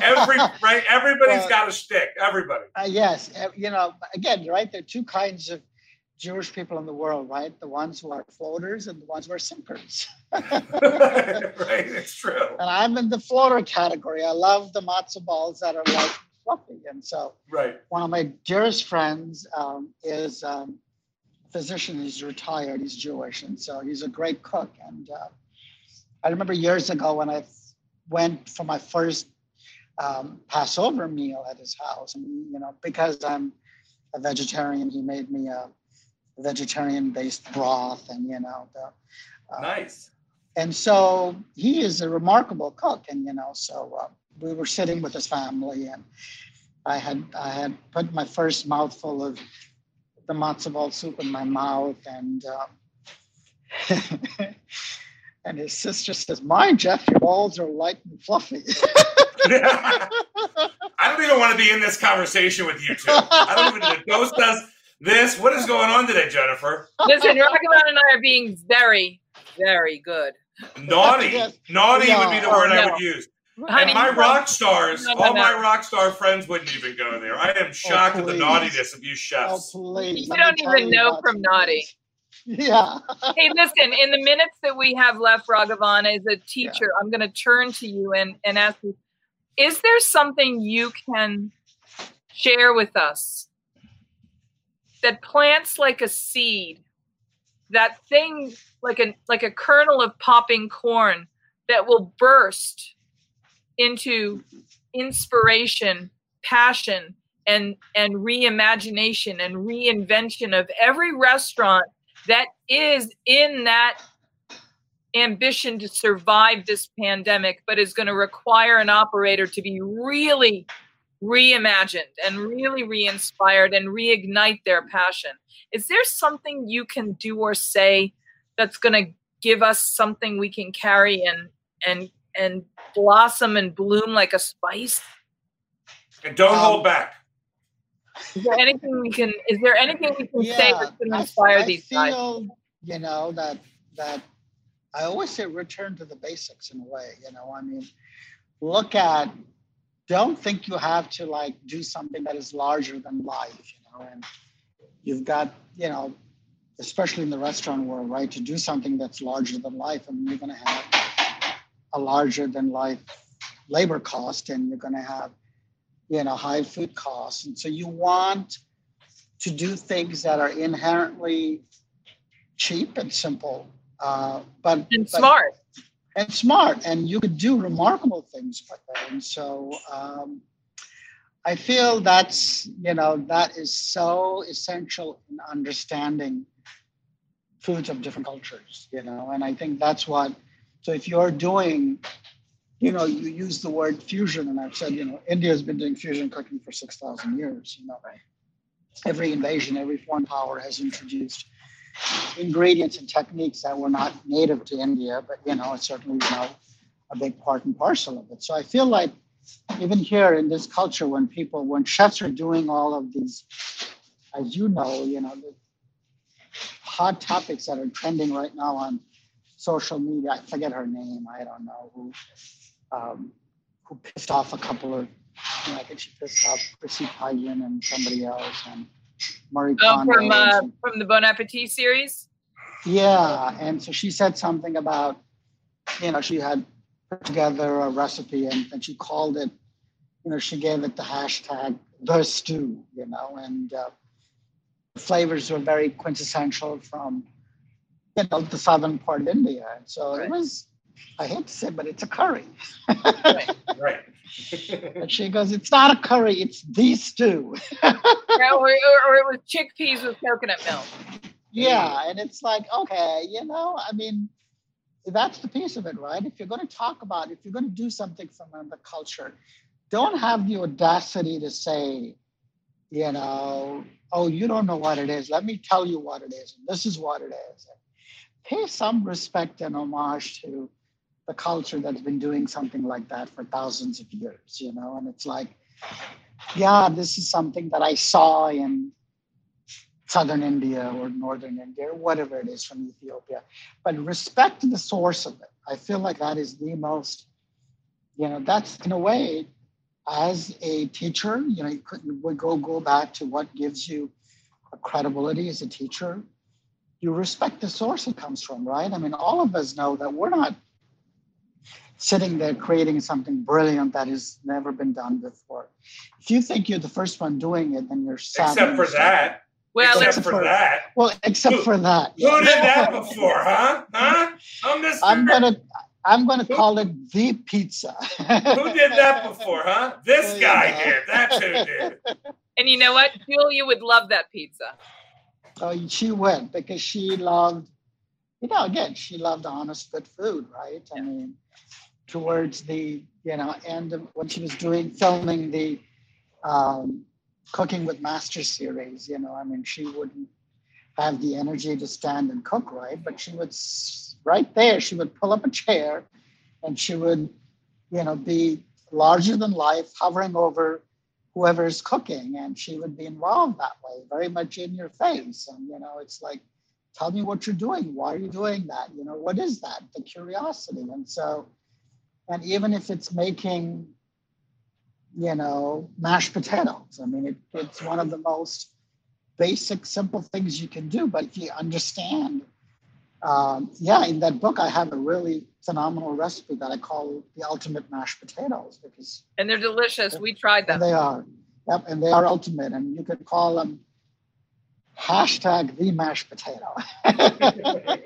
Every right, everybody's well, got a stick. Everybody. Uh, yes, you know. Again, right. There are two kinds of Jewish people in the world, right? The ones who are floaters and the ones who are sinkers. right, it's true. And I'm in the floater category. I love the matzo balls that are like fluffy, and so right. One of my dearest friends um, is um, a physician. He's retired. He's Jewish, and so he's a great cook. And uh, I remember years ago when I went for my first um, Passover meal at his house. And, you know, because I'm a vegetarian, he made me a vegetarian based broth and, you know, the, uh, nice. And so he is a remarkable cook. And, you know, so uh, we were sitting with his family and I had, I had put my first mouthful of the matzo ball soup in my mouth and, um, and his sister says, "Mine, Jeff, your balls are light and fluffy." I don't even want to be in this conversation with you two. I don't even. The ghost does this. What is going on today, Jennifer? Listen, Raghavan and I are being very, very good. Naughty, yes. naughty would be the word oh, no. I would use. Honey, and my rock stars, no, no, all my rock star friends wouldn't even go there. I am oh, shocked oh, at the naughtiness of you chefs. Oh, please. You don't even know from naughty. Yeah. hey, listen, in the minutes that we have left, Raghavan, as a teacher, yeah. I'm going to turn to you and, and ask you is there something you can share with us that plants like a seed, that thing like a like a kernel of popping corn that will burst into inspiration, passion, and and reimagination and reinvention of every restaurant that is in that ambition to survive this pandemic, but is going to require an operator to be really reimagined and really re-inspired and reignite their passion. Is there something you can do or say that's going to give us something we can carry and and and blossom and bloom like a spice? And don't um, hold back. Is there anything we can? Is there anything we can yeah, say that's going to inspire I, I these feel, guys? You know that that I always say return to the basics in a way. You know, I mean, look at. Don't think you have to like do something that is larger than life. You know, and you've got you know, especially in the restaurant world, right? To do something that's larger than life, I mean, you're going to have a larger than life labor cost, and you're going to have you know high food costs. And so you want to do things that are inherently cheap and simple uh, but and but, smart. And smart and you could do remarkable things with that and so um, i feel that's you know that is so essential in understanding foods of different cultures you know and i think that's what so if you're doing you know, you use the word fusion, and I've said, you know, India has been doing fusion cooking for 6,000 years. You know, every invasion, every foreign power has introduced ingredients and techniques that were not native to India, but, you know, it's certainly, you know, a big part and parcel of it. So I feel like even here in this culture, when people, when chefs are doing all of these, as you know, you know, the hot topics that are trending right now on social media, I forget her name, I don't know, who um, who pissed off a couple of You know, I think she pissed off Chrissy Teigen and somebody else and Marie Oh, Kondo. from uh, and- from the Bon Appetit series. yeah, and so she said something about, you know, she had put together a recipe and, and she called it, you know, she gave it the hashtag the stew, you know, and uh, the flavors were very quintessential from, you know, the southern part of India. And so Right. it was, I hate to say, but it's a curry. right. And she goes, it's not a curry, it's the stew. Yeah, or, or, it was chickpeas with coconut milk. Yeah, and it's like, okay, you know, I mean, that's the piece of it, right? If you're going to talk about, if you're going to do something from another culture, don't have the audacity to say, you know, oh, you don't know what it is. Let me tell you what it is. And this is what it is. Pay some respect and homage to the culture that's been doing something like that for thousands of years, you know, and it's like, yeah, this is something that I saw in southern India or northern India or whatever it is from Ethiopia. But respect the source of it. I feel like that is the most, you know, that's in a way, as a teacher, you know, you couldn't we go go back to what gives you credibility as a teacher. You respect the source it comes from, right? I mean, all of us know that we're not sitting there creating something brilliant that has never been done before. If you think you're the first one doing it, then you're sad. Except for that. Well, Except it's, for that. Well, except Who- for that. Who did that before, huh? Huh? I'm Mr. I'm gonna I'm gonna Who- call it the pizza. Who did that before, huh? This guy did. That's who did. and you know what? Julia would love that pizza. Oh, she went because she loved, you know, again, she loved honest, good food, right? I mean, towards the, you know, end of when she was doing filming the um, Cooking with Master series, you know, I mean, she wouldn't have the energy to stand and cook, right? But she would, right there, she would pull up a chair and she would, you know, be larger than life, hovering over whoever's cooking and she would be involved that way very much in your face. And you know it's like tell me what you're doing. Why are you doing that? You know what is that? The curiosity. And so and even if it's making you know mashed potatoes i mean it, it's one of the most basic simple things you can do. But if you understand um, yeah in that book i have a really phenomenal recipe that i call the ultimate mashed potatoes because And they're delicious. We tried them. they are. Yep, and they are ultimate. And you could call them hashtag the mashed potato.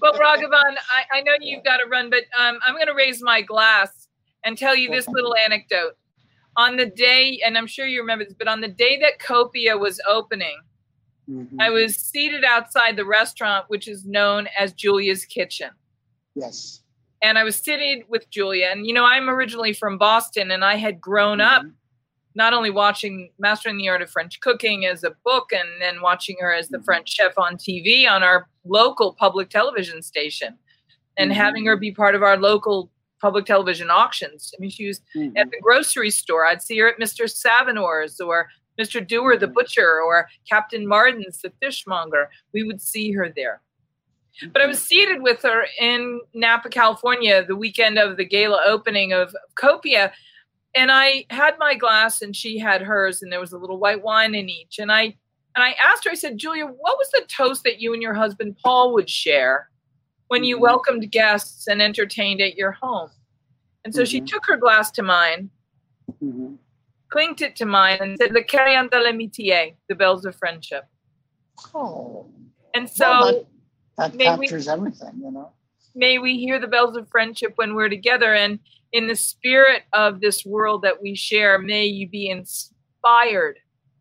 Well, Raghavan, I, I know you've got to run, but um, I'm going to raise my glass and tell you this little anecdote. On the day, and I'm sure you remember this, but on the day that Copia was opening, Mhm. I was seated outside the restaurant, which is known as Julia's Kitchen. yes. And I was sitting with Julia. And, you know, I'm originally from Boston and I had grown up Mhm. not only watching Mastering the Art of French Cooking as a book and then watching her as the Mhm. French chef on TV on our local public television station and Mhm. having her be part of our local public television auctions. I mean, she was at the grocery store. I'd see her at Mr. Savenor's or Mr. Dewar, the butcher, or Captain Martin's, the fishmonger. We would see her there. But I was seated with her in Napa, California, the weekend of the gala opening of Copia. And I had my glass and she had hers, and there was a little white wine in each. And I and I asked her, I said, Julia, what was the toast that you and your husband Paul would share when you Mhm. welcomed guests and entertained at your home? And so she Mhm. took her glass to mine, Mhm. Clinked it to mine, and said, Le Carillon de l'amitié, the bells of friendship. Oh, And so well, that, that may we- captures everything, you know. may we hear the bells of friendship when we're together and in the spirit of this world that we share may you be inspired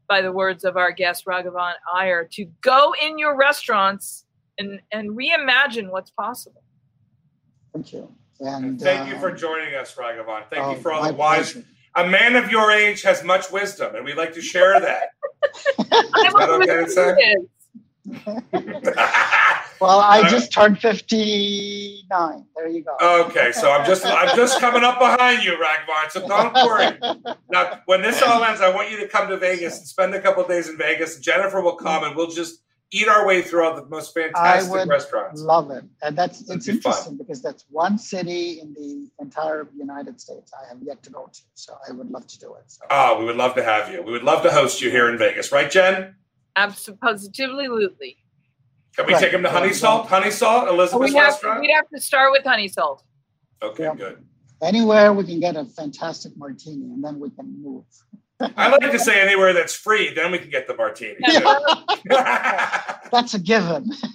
by the words of our guest raghavan iyer to go in your restaurants and and reimagine what's possible Thank you. And Thank you uh, for joining us, Raghavan. Thank oh, you for all my the wise. pleasure. A man of your age has much wisdom, and we'd like to share that. That okay to say? Well, I Uh, just turned 59. There you go. okay, so I'm just I'm just coming up behind you, Raghavan. So don't worry. Now, when this all ends, I want you to come to Vegas and spend a couple of days in Vegas. Jennifer will come, and we'll just eat our way through all the most fantastic restaurants. Love it, and that's It'd it's interesting fun. because that's one city in the entire United States I have yet to go to. So I would love to do it. So. Oh, we would love to have you. We would love to host you here in Vegas, right, Jen? Absolutely. Can we right. take him to Honey Salt? Honey Salt, Elizabeth's we restaurant. we'd have to start with Honey Salt. Okay, yeah. good. Anywhere we can get a fantastic martini, and then we can move. I like to say anywhere that's free, then we can get the martini. that's a given.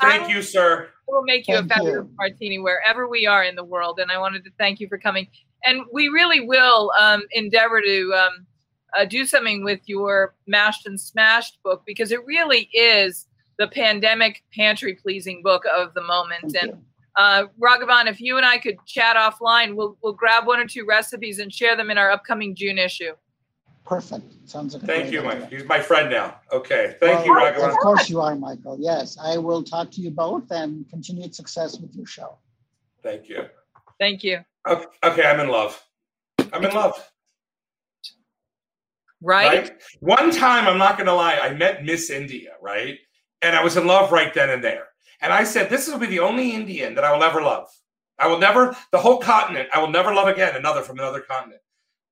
thank you, sir. We'll make you thank a fabulous you. martini wherever we are in the world. And I wanted to thank you for coming. And we really will um, endeavor to um, uh, do something with your mashed and smashed book because it really is the pandemic pantry pleasing book of the moment. Thank and you uh, Raghavan, if you and I could chat offline, we'll we'll grab one or two recipes and share them in our upcoming June issue. Perfect. Sounds like Thank you, Mike. He's my friend now. Okay. Thank well, you, Raghavan. Of course you are, Michael. Yes. I will talk to you both and continued success with your show. Thank you. Thank you. Okay, okay I'm in love. I'm in love. Right? right? One time, I'm not going to lie, I met Miss India, right? And I was in love right then and there. And I said, This will be the only Indian that I will ever love. I will never, the whole continent, I will never love again another from another continent.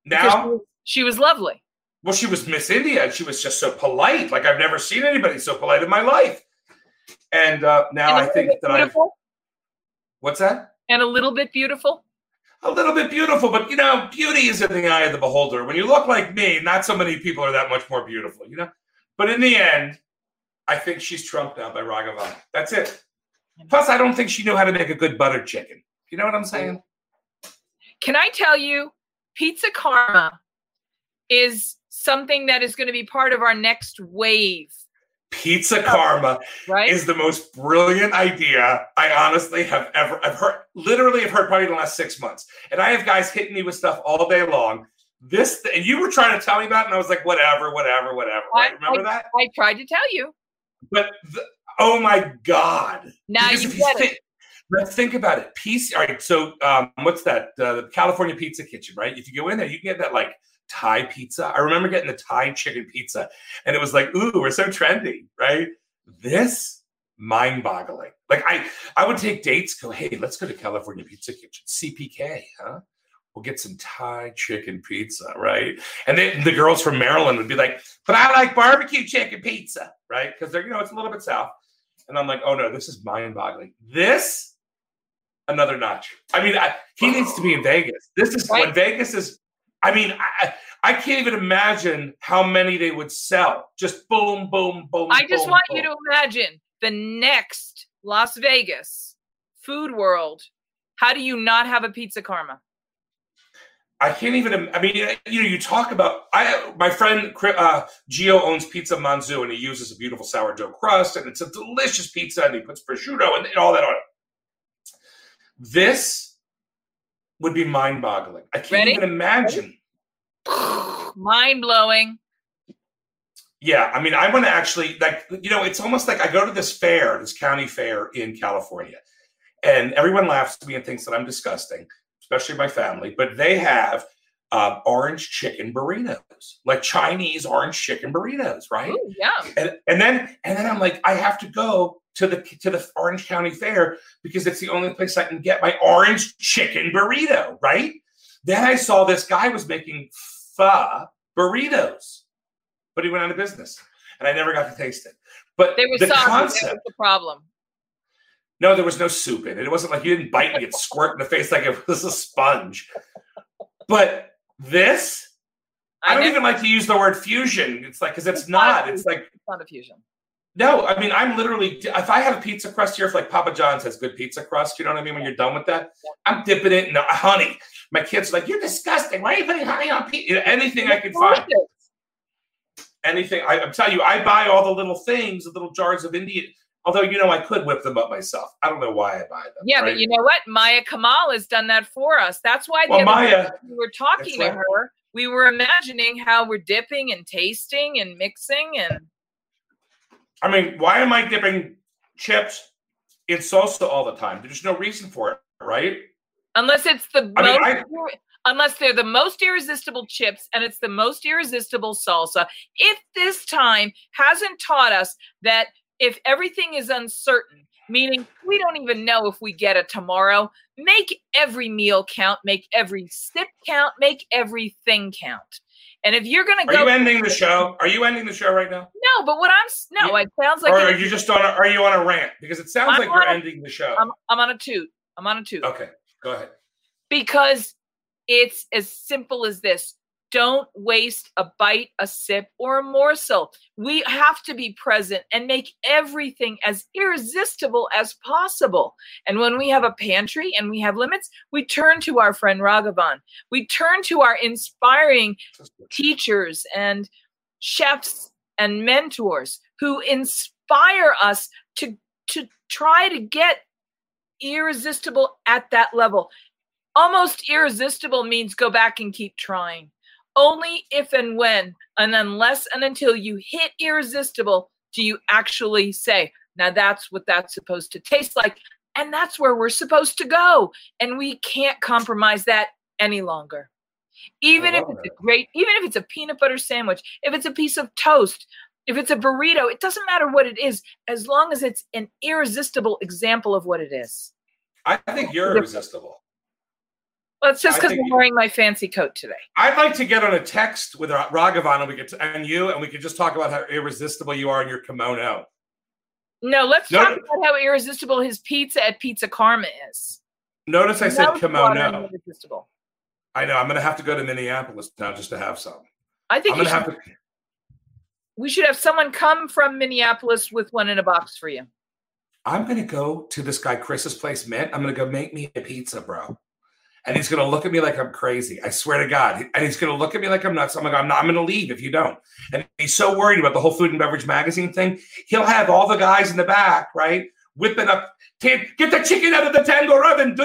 Now, she was lovely. Well, she was Miss India and she was just so polite. Like I've never seen anybody so polite in my life. And uh, now and I think that I. What's that? And a little bit beautiful. A little bit beautiful, but you know, beauty is in the eye of the beholder. When you look like me, not so many people are that much more beautiful, you know. But in the end, I think she's trumped now by Raghavan. That's it. Plus, I don't think she knew how to make a good butter chicken. You know what I'm saying? Can I tell you, pizza karma is something that is going to be part of our next wave. Pizza karma right? is the most brilliant idea I honestly have ever I've heard literally I've heard probably in the last six months. And I have guys hitting me with stuff all day long. This and you were trying to tell me about, it, and I was like, whatever, whatever, whatever. Right? Remember I, that? I tried to tell you. But the, oh my god! Now because you get think, it. Let's think about it. Piece. All right. So um, what's that? Uh, the California Pizza Kitchen, right? If you go in there, you can get that like Thai pizza. I remember getting the Thai chicken pizza, and it was like, ooh, we're so trendy, right? This mind-boggling. Like I, I would take dates. Go, hey, let's go to California Pizza Kitchen, CPK, huh? We'll get some Thai chicken pizza, right? And then the girls from Maryland would be like, but I like barbecue chicken pizza, right? Because they're, you know, it's a little bit south. And I'm like, oh no, this is mind boggling. This, another notch. I mean, I, he needs to be in Vegas. This is right. when Vegas is, I mean, I, I can't even imagine how many they would sell. Just boom, boom, boom. I just boom, want boom. you to imagine the next Las Vegas food world. How do you not have a pizza karma? I can't even. I mean, you know, you talk about. I my friend uh, Gio owns Pizza Manzu, and he uses a beautiful sourdough crust, and it's a delicious pizza, and he puts prosciutto and, and all that on it. This would be mind-boggling. I can't Ready? even imagine. Mind blowing. Yeah, I mean, I want to actually like you know, it's almost like I go to this fair, this county fair in California, and everyone laughs at me and thinks that I'm disgusting especially my family, but they have uh, orange chicken burritos, like Chinese orange chicken burritos, right? Ooh, yeah. And, and then and then I'm like, I have to go to the to the Orange County Fair because it's the only place I can get my orange chicken burrito, right? Then I saw this guy was making pho burritos, but he went out of business, and I never got to taste it. But they were the sorry. Concept, that was the problem. No, there was no soup in it. It wasn't like you didn't bite and get squirt in the face like it was a sponge. But this, I, I don't even like to use the word fusion. It's like because it's, it's, not. It's like it's not a fusion. No, I mean I'm literally if I have a pizza crust here, if like Papa John's has good pizza crust, you know what I mean. When you're done with that, I'm dipping it in uh, honey. My kids are like, "You're disgusting. Why are you putting honey on pizza?" Anything I can find. Anything I, I'm telling you, I buy all the little things, the little jars of Indian Although you know, I could whip them up myself. I don't know why I buy them. Yeah, right? but you know what? Maya Kaimal has done that for us. That's why the well, Maya, we were talking to right. her. We were imagining how we're dipping and tasting and mixing and. I mean, why am I dipping chips in salsa all the time? There's no reason for it, right? Unless it's the I most, mean, I, unless they're the most irresistible chips and it's the most irresistible salsa. If this time hasn't taught us that if everything is uncertain, meaning we don't even know if we get it tomorrow, make every meal count, make every sip count, make everything count. And if you're gonna are go, you ending the show? Are you ending the show right now? No, but what I'm no, it sounds like. Or are you just on? A, are you on a rant? Because it sounds I'm like you're a, ending the show. I'm, I'm on a toot. I'm on a toot. Okay, go ahead. Because it's as simple as this don't waste a bite, a sip, or a morsel. We have to be present and make everything as irresistible as possible. And when we have a pantry and we have limits, we turn to our friend Raghavan. We turn to our inspiring teachers and chefs and mentors who inspire us to, to try to get irresistible at that level. Almost irresistible means go back and keep trying only if and when, and unless and until you hit irresistible, do you actually say, now that's what that's supposed to taste like. And that's where we're supposed to go. And we can't compromise that any longer. Even if it's that. a great, even if it's a peanut butter sandwich, if it's a piece of toast, if it's a burrito, it doesn't matter what it is, as long as it's an irresistible example of what it is. I think you're irresistible. Well, it's just because I'm wearing my fancy coat today. I'd like to get on a text with Raghavan and we could and you and we could just talk about how irresistible you are in your kimono. No, let's no, talk about how irresistible his pizza at Pizza Karma is. Notice I said kimono. Irresistible. I know. I'm going to have to go to Minneapolis now just to have some. I think I'm going to have to. We should have someone come from Minneapolis with one in a box for you. I'm going to go to this guy Chris's place, Mint. I'm going to go make me a pizza, bro and he's going to look at me like I'm crazy. I swear to God. And he's going to look at me like I'm nuts. I'm like, I'm not, I'm going to leave if you don't. And he's so worried about the whole food and beverage magazine thing. He'll have all the guys in the back, right? Whipping up, get the chicken out of the tango oven.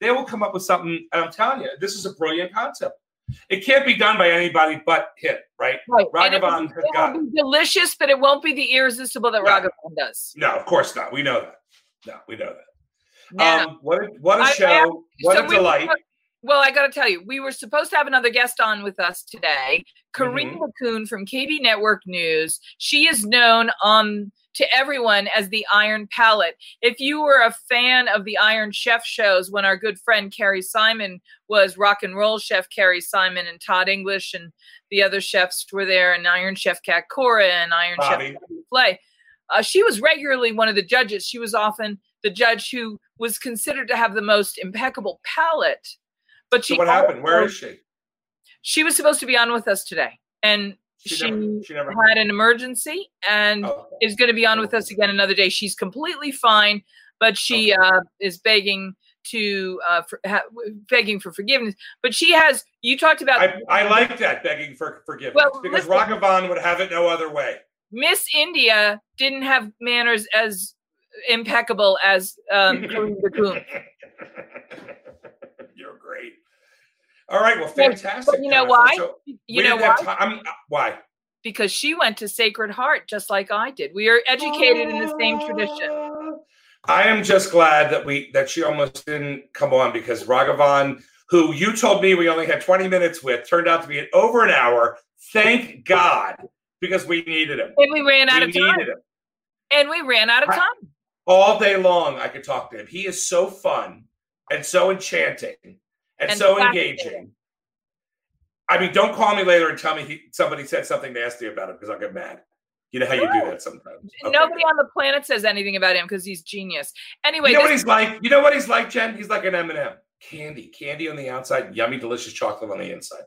They will come up with something. And I'm telling you, this is a brilliant concept. It can't be done by anybody but him, right? Right. Raghavan has got it. delicious, but it won't be the irresistible that no. Raghavan does. No, of course not. We know that. No, we know that. Yeah. Um, what a, what a show! I, what so a delight! well, I got to tell you, we were supposed to have another guest on with us today, Karina mm-hmm. from KB Network News. She is known um, to everyone as the Iron Palate. If you were a fan of the Iron Chef shows, when our good friend Kerry Simon was rock and roll chef Kerry Simon and Todd English and the other chefs were there, and Iron Chef Cat Cora and Iron Bobby. Chef Flay. Uh, she was regularly one of the judges. She was often the judge who was considered to have the most impeccable palate. But she so what happened? Where is she? She was supposed to be on with us today, and she, she, never, she never had an emergency and oh, is going to be on with us again another day. She's completely fine, but she okay. uh, is begging to uh, for, ha, begging for forgiveness. But she has. You talked about. I, I like that begging for forgiveness well, because listen, would have it no other way. Miss India didn't have manners as impeccable as um, the You're great. All right. Well, fantastic. But you know why? So you know why? Uh, why? Because she went to Sacred Heart just like I did. We are educated in the same tradition. I am just glad that we that she almost didn't come on because Raghavan, who you told me we only had 20 minutes with, turned out to be an over an hour. Thank God, because we needed him. And we ran out we of time. And we ran out of time all day long. I could talk to him. He is so fun and so enchanting and, and so engaging. I mean, don't call me later and tell me he, somebody said something nasty about him because I'll get mad. You know how you do that sometimes. Okay. Nobody on the planet says anything about him because he's genius. Anyway, you know what he's like. You know what he's like, Jen. He's like an M and m candy, candy on the outside, yummy, delicious chocolate on the inside.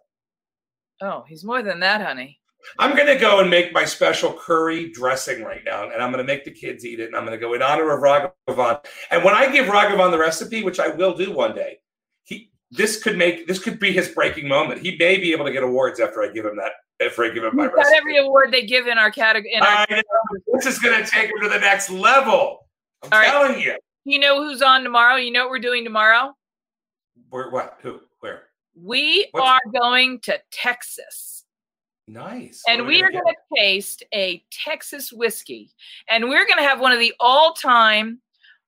Oh, he's more than that, honey. I'm going to go and make my special curry dressing right now, and I'm going to make the kids eat it, and I'm going to go in honor of Raghavan. And when I give Raghavan the recipe, which I will do one day, he this could make this could be his breaking moment. He may be able to get awards after I give him that. After I give him my He's recipe. got every award they give in our category. I know. This is going to take him to the next level. I'm All telling right. you. You know who's on tomorrow? You know what we're doing tomorrow? Where? What? Who? Where? We What's... are going to Texas. Nice. And we are going to taste a Texas whiskey. And we're going to have one of the all time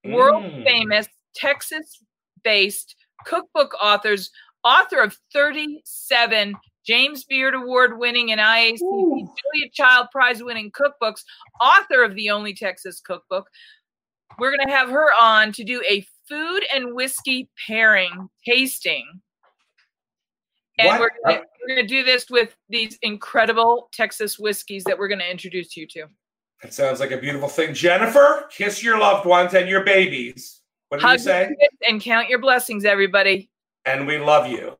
world mm. famous Texas based cookbook authors, author of 37 James Beard Award winning and IACP Julia Child Prize winning cookbooks, author of the Only Texas Cookbook. We're going to have her on to do a food and whiskey pairing tasting. And what? we're going to do this with these incredible Texas whiskeys that we're going to introduce you to. It sounds like a beautiful thing. Jennifer, kiss your loved ones and your babies. What do you say? And count your blessings, everybody. And we love you.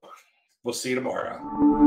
We'll see you tomorrow.